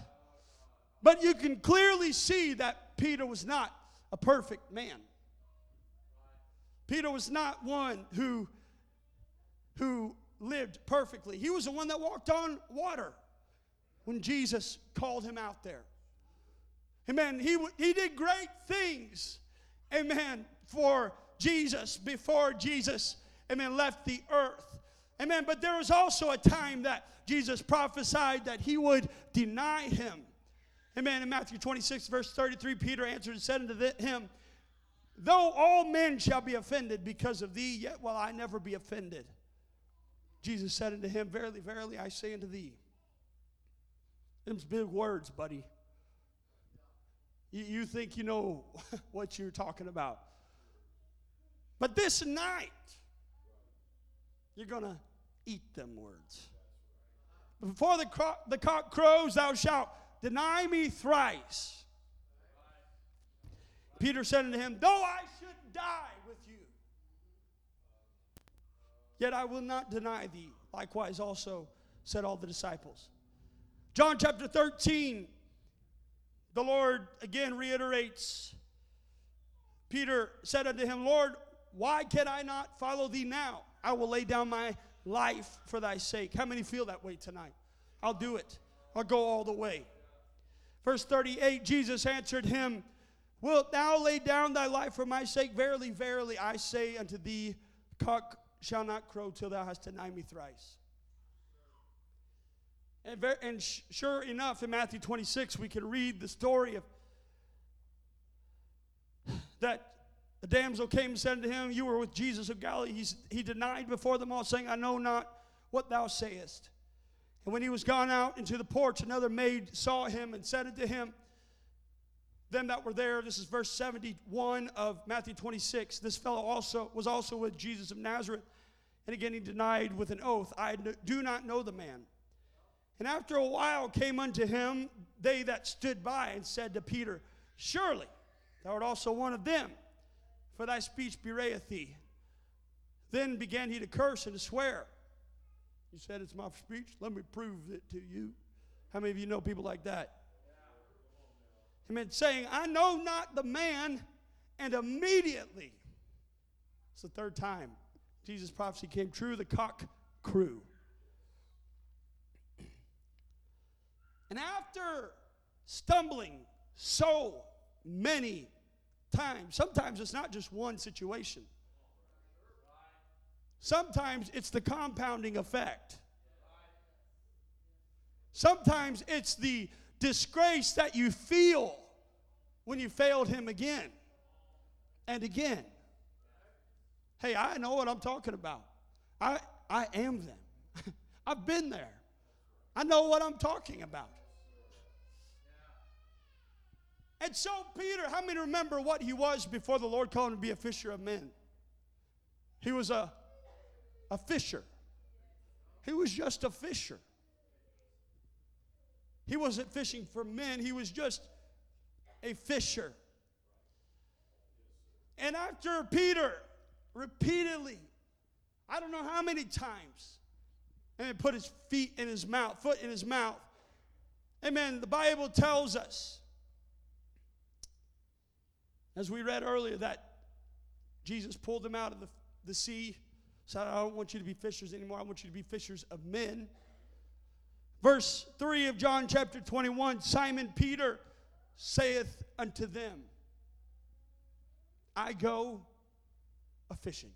but you can clearly see that Peter was not a perfect man. Peter was not one who who lived perfectly. He was the one that walked on water when Jesus called him out there. Amen. He, he did great things, amen, for Jesus before Jesus, amen, left the earth. Amen. But there was also a time that Jesus prophesied that he would deny him. Amen. In Matthew 26, verse 33, Peter answered and said unto him, Though all men shall be offended because of thee, yet will I never be offended. Jesus said unto him, Verily, verily, I say unto thee. Them's big words, buddy. You, you think you know what you're talking about. But this night, you're going to eat them words. Before the, cro- the cock crows, thou shalt deny me thrice. Peter said unto him, Though I should die with you, yet I will not deny thee. Likewise, also said all the disciples. John chapter 13, the Lord again reiterates Peter said unto him, Lord, why can I not follow thee now? I will lay down my life for thy sake. How many feel that way tonight? I'll do it. I'll go all the way. Verse 38 Jesus answered him, Wilt thou lay down thy life for my sake? Verily, verily, I say unto thee, cock shall not crow till thou hast denied me thrice. And, ver- and sh- sure enough, in Matthew 26, we can read the story of that the damsel came and said to him, You were with Jesus of Galilee. He's, he denied before them all, saying, I know not what thou sayest. And when he was gone out into the porch, another maid saw him and said unto him, Them that were there, this is verse 71 of Matthew 26. This fellow also was also with Jesus of Nazareth. And again he denied with an oath, I do not know the man. And after a while came unto him they that stood by and said to Peter, Surely thou art also one of them, for thy speech bewrayeth thee. Then began he to curse and to swear. He said, It's my speech. Let me prove it to you. How many of you know people like that? He meant Saying, I know not the man, and immediately, it's the third time Jesus' prophecy came true, the cock crew. And after stumbling so many times, sometimes it's not just one situation. Sometimes it's the compounding effect. Sometimes it's the disgrace that you feel when you failed him again and again. Hey, I know what I'm talking about. I, I am them. I've been there. I know what I'm talking about. And so, Peter, how many remember what he was before the Lord called him to be a fisher of men? He was a, a fisher. He was just a fisher. He wasn't fishing for men, he was just a fisher. And after Peter repeatedly, I don't know how many times, and put his feet in his mouth, foot in his mouth. Amen. The Bible tells us, as we read earlier, that Jesus pulled them out of the, the sea, said, I don't want you to be fishers anymore. I want you to be fishers of men. Verse 3 of John chapter 21 Simon Peter saith unto them, I go a fishing.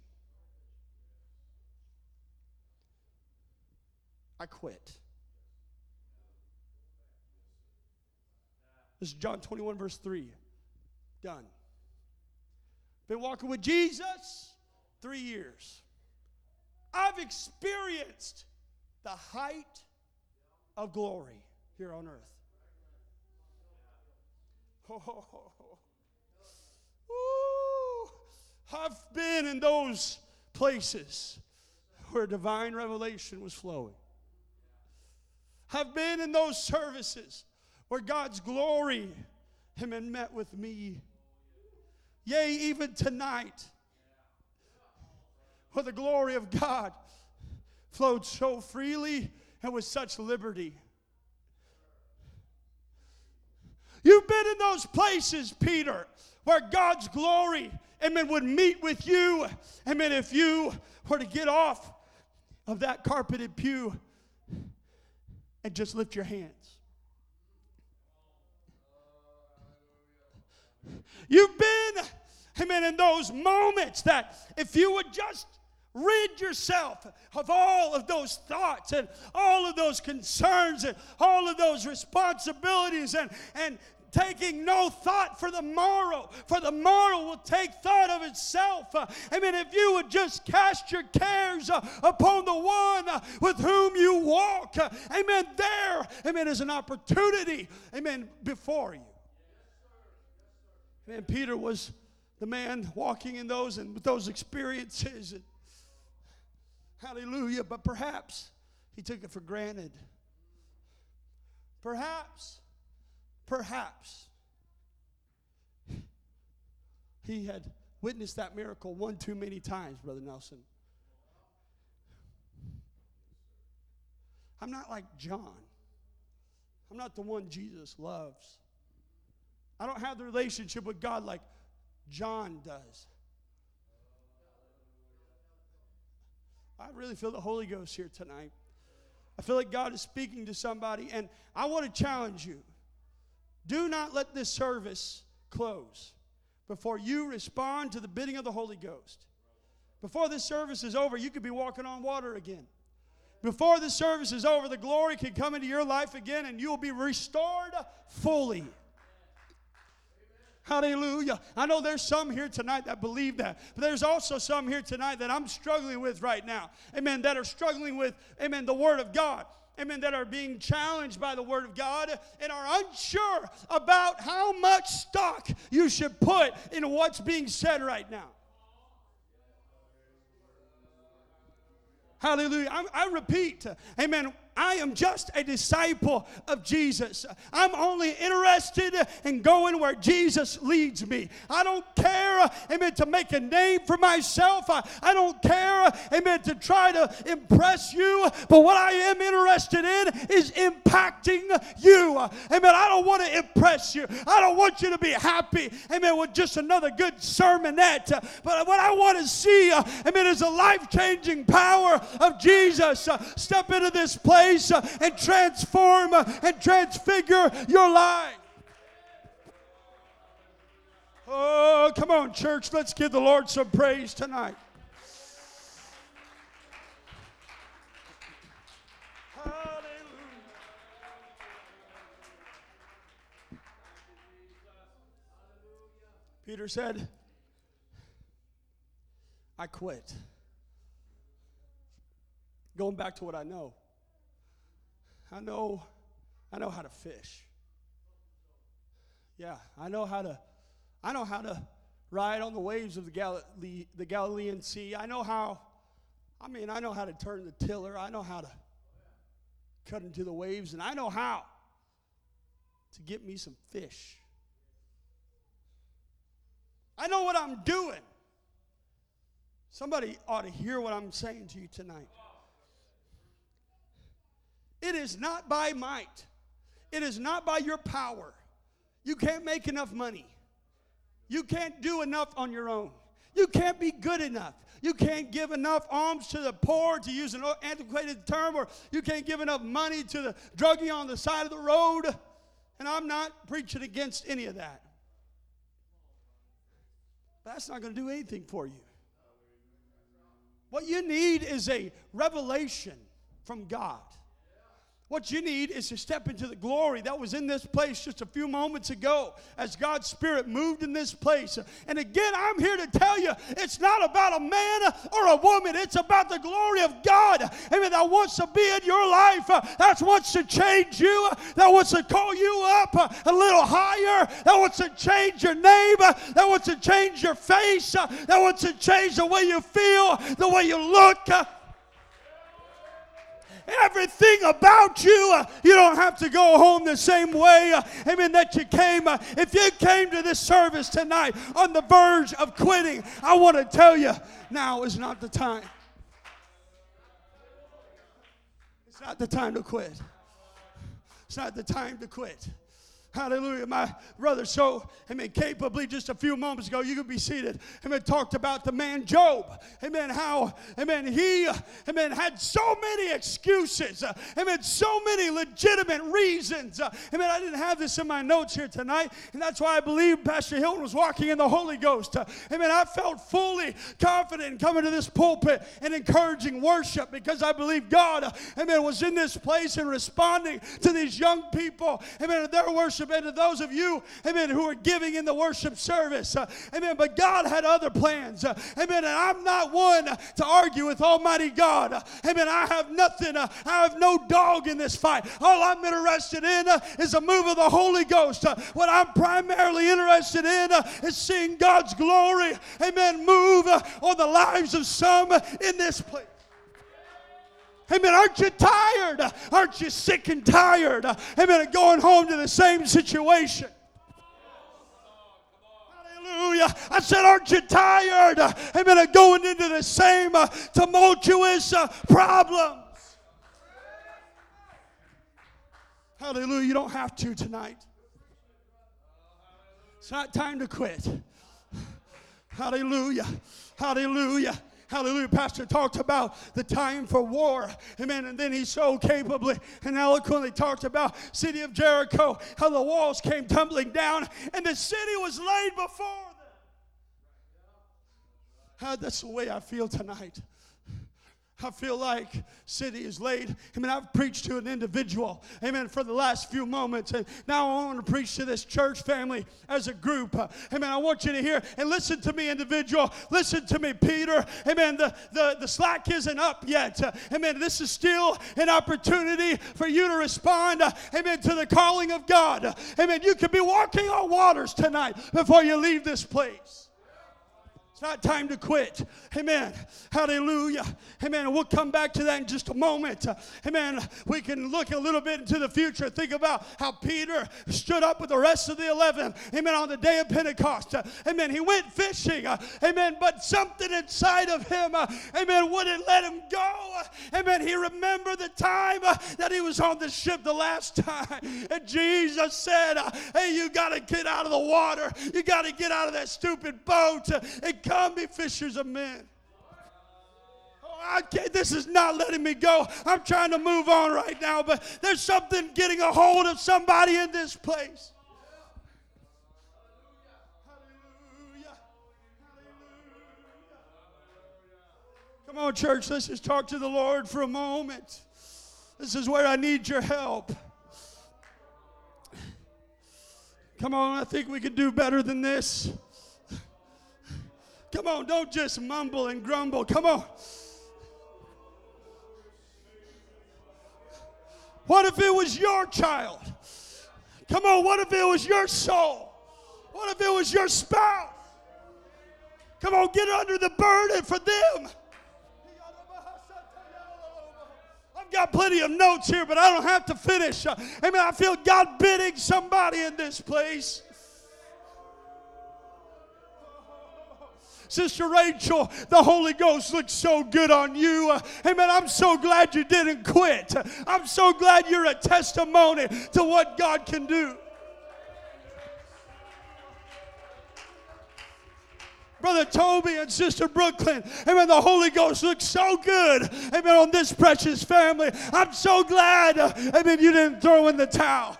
I quit. This is John 21, verse 3. Done. Been walking with Jesus three years. I've experienced the height of glory here on earth. Oh, I've been in those places where divine revelation was flowing. I've been in those services where God's glory him and met with me. Yea, even tonight, where the glory of God flowed so freely and with such liberty. You've been in those places, Peter, where God's glory, amen, would meet with you. Amen. If you were to get off of that carpeted pew and just lift your hands. You've been, amen, in those moments that if you would just rid yourself of all of those thoughts and all of those concerns and all of those responsibilities and, and taking no thought for the morrow, for the morrow will take thought of itself. Uh, amen. If you would just cast your cares uh, upon the one uh, with whom you walk, uh, amen, there, amen, is an opportunity, amen, before you. Amen. Peter was the man walking in those and with those experiences. And, hallelujah. But perhaps he took it for granted. Perhaps, perhaps he had witnessed that miracle one too many times, Brother Nelson. I'm not like John. I'm not the one Jesus loves. I don't have the relationship with God like John does. I really feel the Holy Ghost here tonight. I feel like God is speaking to somebody, and I want to challenge you. Do not let this service close before you respond to the bidding of the Holy Ghost. Before this service is over, you could be walking on water again. Before the service is over, the glory can come into your life again and you will be restored fully. Hallelujah. I know there's some here tonight that believe that, but there's also some here tonight that I'm struggling with right now. Amen. That are struggling with, amen, the Word of God. Amen. That are being challenged by the Word of God and are unsure about how much stock you should put in what's being said right now. Hallelujah. I, I repeat, amen. I am just a disciple of Jesus. I'm only interested in going where Jesus leads me. I don't care, amen, to make a name for myself. I, I don't care, amen, to try to impress you. But what I am interested in is impacting you. Amen. I don't want to impress you. I don't want you to be happy, amen, with just another good sermonette. But what I want to see, amen, is a life changing power of Jesus step into this place place uh, and transform uh, and transfigure your life. Oh, come on, church. Let's give the Lord some praise tonight. Peter said, I quit. Going back to what I know. I know, I know how to fish. Yeah, I know how to, I know how to ride on the waves of the, Galilee, the Galilean Sea. I know how, I mean, I know how to turn the tiller. I know how to cut into the waves, and I know how to get me some fish. I know what I'm doing. Somebody ought to hear what I'm saying to you tonight. It is not by might, it is not by your power. You can't make enough money. You can't do enough on your own. You can't be good enough. You can't give enough alms to the poor, to use an antiquated term, or you can't give enough money to the druggie on the side of the road. And I'm not preaching against any of that. But that's not going to do anything for you. What you need is a revelation from God. What you need is to step into the glory that was in this place just a few moments ago as God's Spirit moved in this place. And again, I'm here to tell you it's not about a man or a woman, it's about the glory of God. Amen. That wants to be in your life, that wants to change you, that wants to call you up a little higher, that wants to change your name, that wants to change your face, that wants to change the way you feel, the way you look everything about you. Uh, you don't have to go home the same way, uh, amen, that you came. Uh, if you came to this service tonight on the verge of quitting, I want to tell you now is not the time. It's not the time to quit. It's not the time to quit. Hallelujah. My brother so, amen, capably just a few moments ago, you could be seated, amen, talked about the man Job. Amen, how, amen, he, amen, had so many excuses. Amen, so many legitimate reasons. Amen, I didn't have this in my notes here tonight, and that's why I believe Pastor Hilton was walking in the Holy Ghost. Amen, I felt fully confident in coming to this pulpit and encouraging worship because I believe God, amen, was in this place and responding to these young people, amen, their worship worship and to those of you, amen, who are giving in the worship service. Uh, amen. But God had other plans. Uh, amen. And I'm not one to argue with Almighty God. Uh, amen. I have nothing, I have no dog in this fight. All I'm interested in is a move of the Holy Ghost. What I'm primarily interested in is seeing God's glory, amen, move on the lives of some in this place. Amen. Aren't you tired? Aren't you sick and tired? Amen. Of Going home to the same situation. Hallelujah. I said, Aren't you tired? Amen. Of going into the same uh, tumultuous uh, problems. Hallelujah. You don't have to tonight. It's not time to quit. Hallelujah. Hallelujah. Hallelujah. Pastor talked about the time for war. Amen. And then he so capably and eloquently talked about city of Jericho, how the walls came tumbling down and the city was laid before them. that's the way I feel tonight. I feel like city is laid. I mean, I've preached to an individual, amen, for the last few moments. And now I want to preach to this church family as a group. Amen. I want you to hear and listen to me, individual. Listen to me, Peter. Amen. The, the, the slack isn't up yet. Amen. This is still an opportunity for you to respond, amen, to the calling of God. Amen. You could be walking on waters tonight before you leave this place. It's not time to quit. Amen. Hallelujah. Amen. And we'll come back to that in just a moment. Amen. We can look a little bit into the future. Think about how Peter stood up with the rest of the 11. Amen. On the day of Pentecost. Amen. He went fishing. Amen. But something inside of him, amen, wouldn't let him go. Amen. He remembered the time that he was on the ship the last time. And Jesus said, Hey, you got to get out of the water. You got to get out of that stupid boat and come be fishers of men. Oh, I can't, this is not letting me go. I'm trying to move on right now, but there's something getting a hold of somebody in this place. Come on, church, let's just talk to the Lord for a moment. This is where I need your help. Come on, I think we can do better than this. Come on, don't just mumble and grumble. Come on. What if it was your child? Come on, what if it was your soul? What if it was your spouse? Come on, get under the burden for them. I've got plenty of notes here, but I don't have to finish. Uh, amen. I feel God bidding somebody in this place. Sister Rachel, the Holy Ghost looks so good on you. Amen. I'm so glad you didn't quit. I'm so glad you're a testimony to what God can do. Brother Toby and Sister Brooklyn. Amen. The Holy Ghost looks so good. Amen. On this precious family. I'm so glad. Amen. You didn't throw in the towel.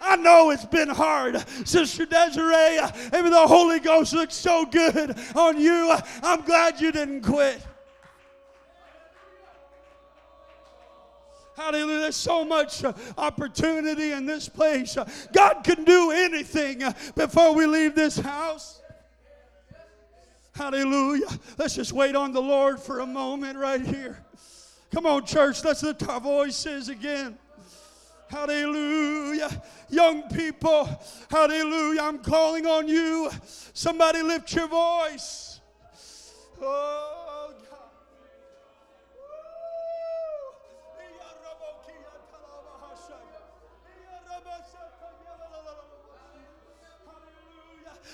I know it's been hard. Sister Desiree, even the Holy Ghost looks so good on you. I'm glad you didn't quit. Hallelujah. There's so much uh, opportunity in this place. God can do anything uh, before we leave this house. Hallelujah. Let's just wait on the Lord for a moment right here. Come on, church. Let's lift our voices again. Hallelujah. Young people, hallelujah. I'm calling on you. Somebody lift your voice. Oh, God.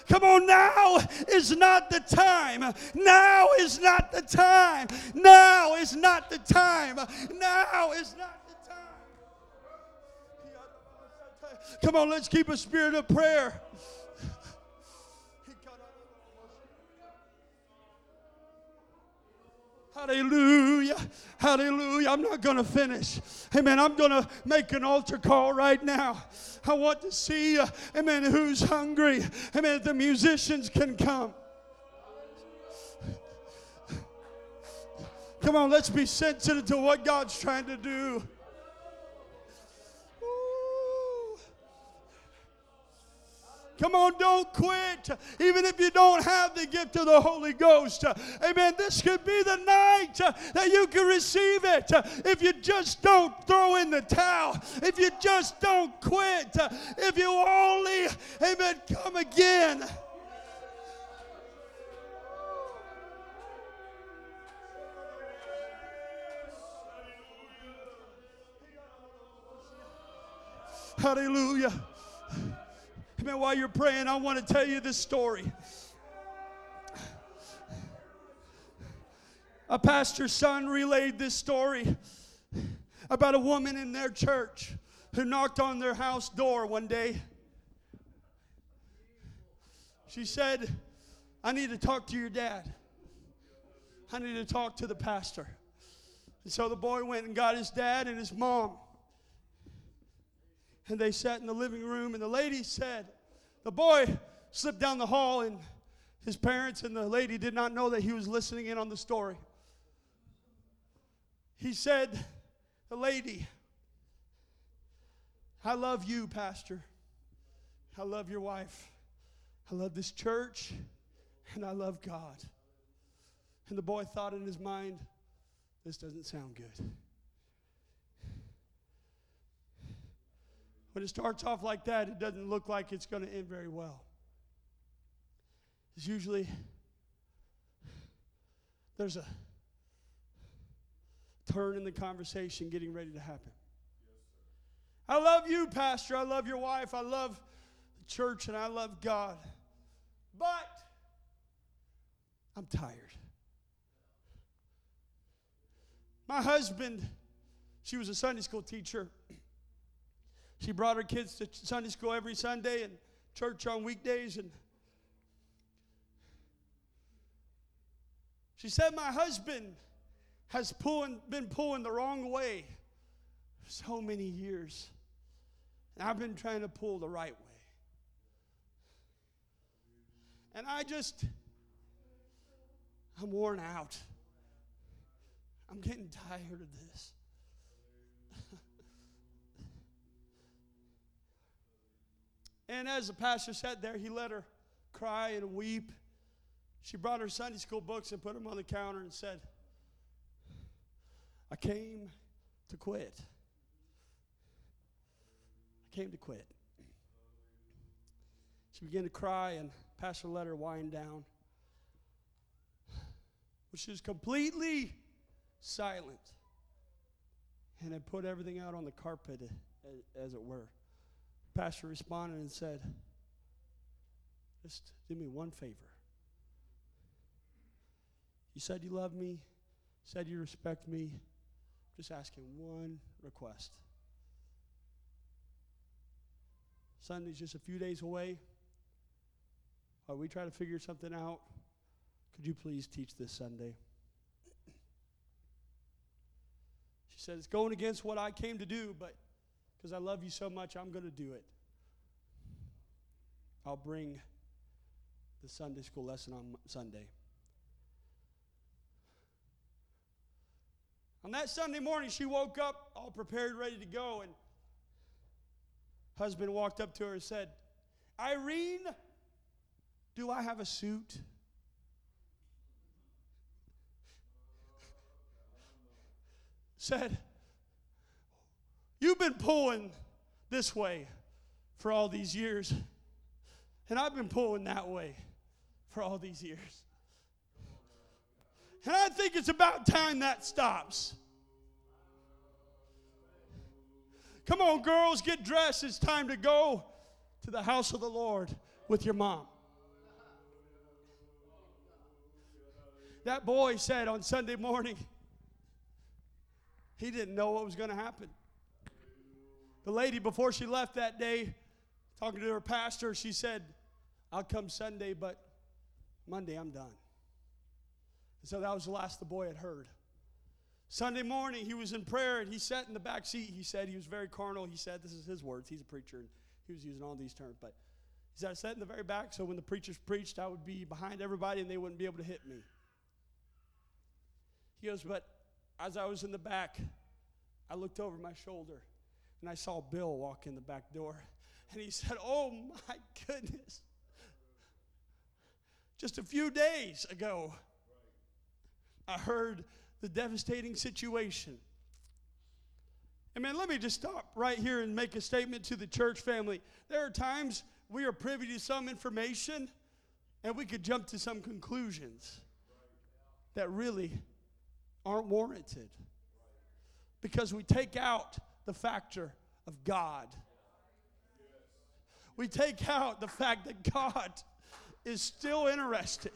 Come on, now is not the time. Now is not the time. Now is not the time. Now is not Come on, let's keep a spirit of prayer. Hallelujah. Hallelujah. I'm not going to finish. Amen. I'm going to make an altar call right now. I want to see, uh, amen, who's hungry. Amen. The musicians can come. Come on, let's be sensitive to what God's trying to do. Come on, don't quit. Even if you don't have the gift of the Holy Ghost. Amen. This could be the night that you can receive it. If you just don't throw in the towel, if you just don't quit, if you only, amen, come again. Hallelujah. Amen. While you're praying, I want to tell you this story. A pastor's son relayed this story about a woman in their church who knocked on their house door one day. She said, I need to talk to your dad. I need to talk to the pastor. And so the boy went and got his dad and his mom. And they sat in the living room, and the lady said, The boy slipped down the hall, and his parents and the lady did not know that he was listening in on the story. He said, The lady, I love you, Pastor. I love your wife. I love this church, and I love God. And the boy thought in his mind, This doesn't sound good. When it starts off like that, it doesn't look like it's going to end very well. It's usually there's a turn in the conversation getting ready to happen. I love you, Pastor. I love your wife. I love the church and I love God. But I'm tired. My husband, she was a Sunday school teacher. She brought her kids to Sunday school every Sunday and church on weekdays. And she said, My husband has pulling, been pulling the wrong way for so many years. And I've been trying to pull the right way. And I just, I'm worn out. I'm getting tired of this. And as the pastor sat there, he let her cry and weep. She brought her Sunday school books and put them on the counter and said, I came to quit. I came to quit. She began to cry, and Pastor let her wind down. But she was completely silent and had put everything out on the carpet, as it were. Pastor responded and said, Just do me one favor. You said you love me, said you respect me. Just asking one request. Sunday's just a few days away. While we try to figure something out, could you please teach this Sunday? She said, It's going against what I came to do, but because I love you so much, I'm going to do it. I'll bring the Sunday school lesson on Sunday. On that Sunday morning, she woke up all prepared, ready to go, and husband walked up to her and said, Irene, do I have a suit? said, You've been pulling this way for all these years, and I've been pulling that way for all these years. And I think it's about time that stops. Come on, girls, get dressed. It's time to go to the house of the Lord with your mom. That boy said on Sunday morning, he didn't know what was going to happen. The lady, before she left that day, talking to her pastor, she said, I'll come Sunday, but Monday I'm done. And so that was the last the boy had heard. Sunday morning, he was in prayer and he sat in the back seat. He said he was very carnal. He said, This is his words. He's a preacher and he was using all these terms. But he said, I sat in the very back so when the preachers preached, I would be behind everybody and they wouldn't be able to hit me. He goes, But as I was in the back, I looked over my shoulder and I saw Bill walk in the back door. And he said, Oh my goodness. Just a few days ago, I heard the devastating situation. And man, let me just stop right here and make a statement to the church family. There are times we are privy to some information and we could jump to some conclusions that really aren't warranted because we take out the factor of God. We take out the fact that God is still interested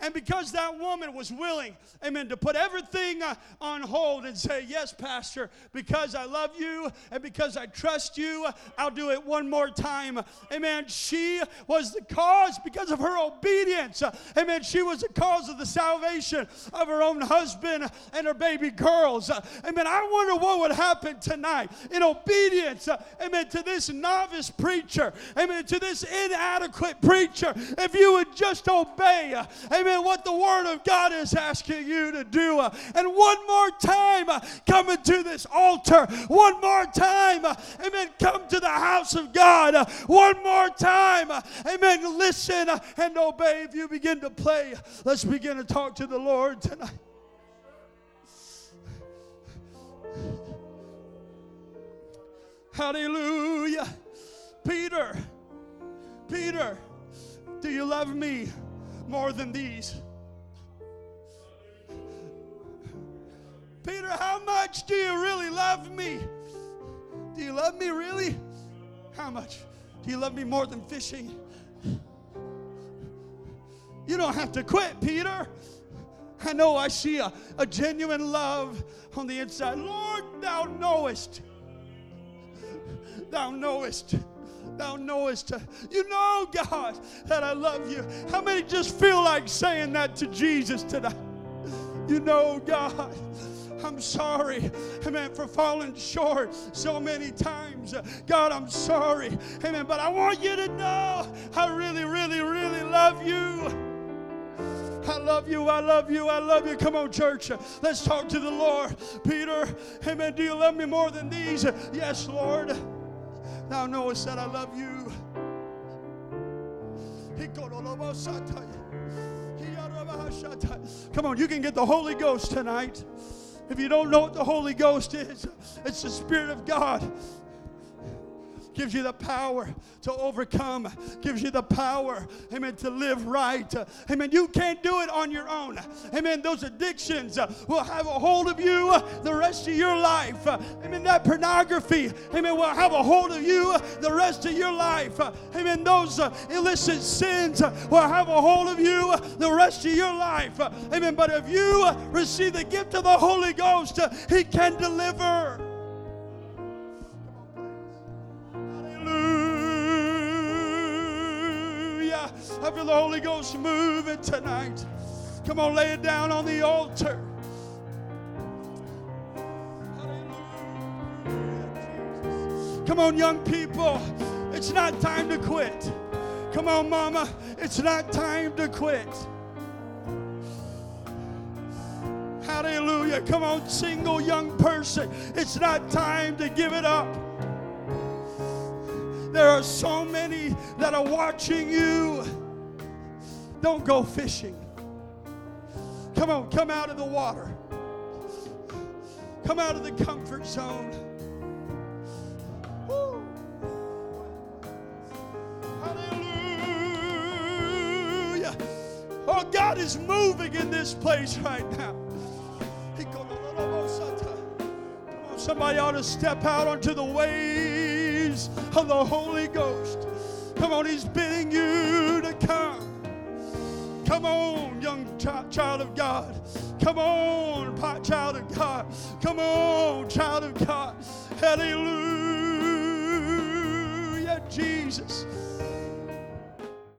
And because that woman was willing, amen, to put everything uh, on hold and say, Yes, Pastor, because I love you and because I trust you, I'll do it one more time. Amen. She was the cause because of her obedience. Amen. She was the cause of the salvation of her own husband and her baby girls. Amen. I wonder what would happen tonight in obedience, amen, to this novice preacher, amen, to this inadequate preacher, if you would just obey, amen amen, what the Word of God is asking you to do. Uh, and one more time, uh, come into this altar. One more time, uh, amen, come to the house of God. One more time, amen, listen and obey. If you begin to play, let's begin to talk to the Lord tonight. Hallelujah. Peter, Peter, do you love me? More than these. Peter, how much do you really love me? Do you love me really? How much? Do you love me more than fishing? You don't have to quit, Peter. I know I see a, a genuine love on the inside. Lord, thou knowest. Thou knowest thou knowest. You know, God, that I love you. How many just feel like saying that to Jesus today? You know, God. I'm sorry, amen, for falling short so many times. God, I'm sorry, amen, but I want you to know I really, really, really love you. I love you, I love you, I love you. Come on, church. Let's talk to the Lord. Peter, amen, do you love me more than these? Yes, Lord. Thou knowest that I love you. Come on, you can get the Holy Ghost tonight. If you don't know what the Holy Ghost is, it's the Spirit of God gives you the power to overcome, gives you the power, amen, to live right. Amen. You can't do it on your own. Amen. Those addictions uh, will have a hold of you the rest of your life. Amen. That pornography, amen, will have a hold of you the rest of your life. Amen. Those uh, illicit sins will have a hold of you the rest of your life. Amen. But if you receive the gift of the Holy Ghost, He can deliver. I feel the Holy Ghost moving tonight. Come on, lay it down on the altar. Come on, young people. It's not time to quit. Come on, mama. It's not time to quit. Hallelujah. Come on, single young person. It's not time to give it up. There are so many that are watching you. Don't go fishing. Come on, come out of the water. Come out of the comfort zone. Hallelujah. Oh, God is moving in this place right now. Come on, somebody ought to step out onto the waves of the Holy Ghost. Come on, He's bidding you to come. Come on, young ch- child of God. Come on, child of God. Come on, child of God. Hallelujah, Jesus.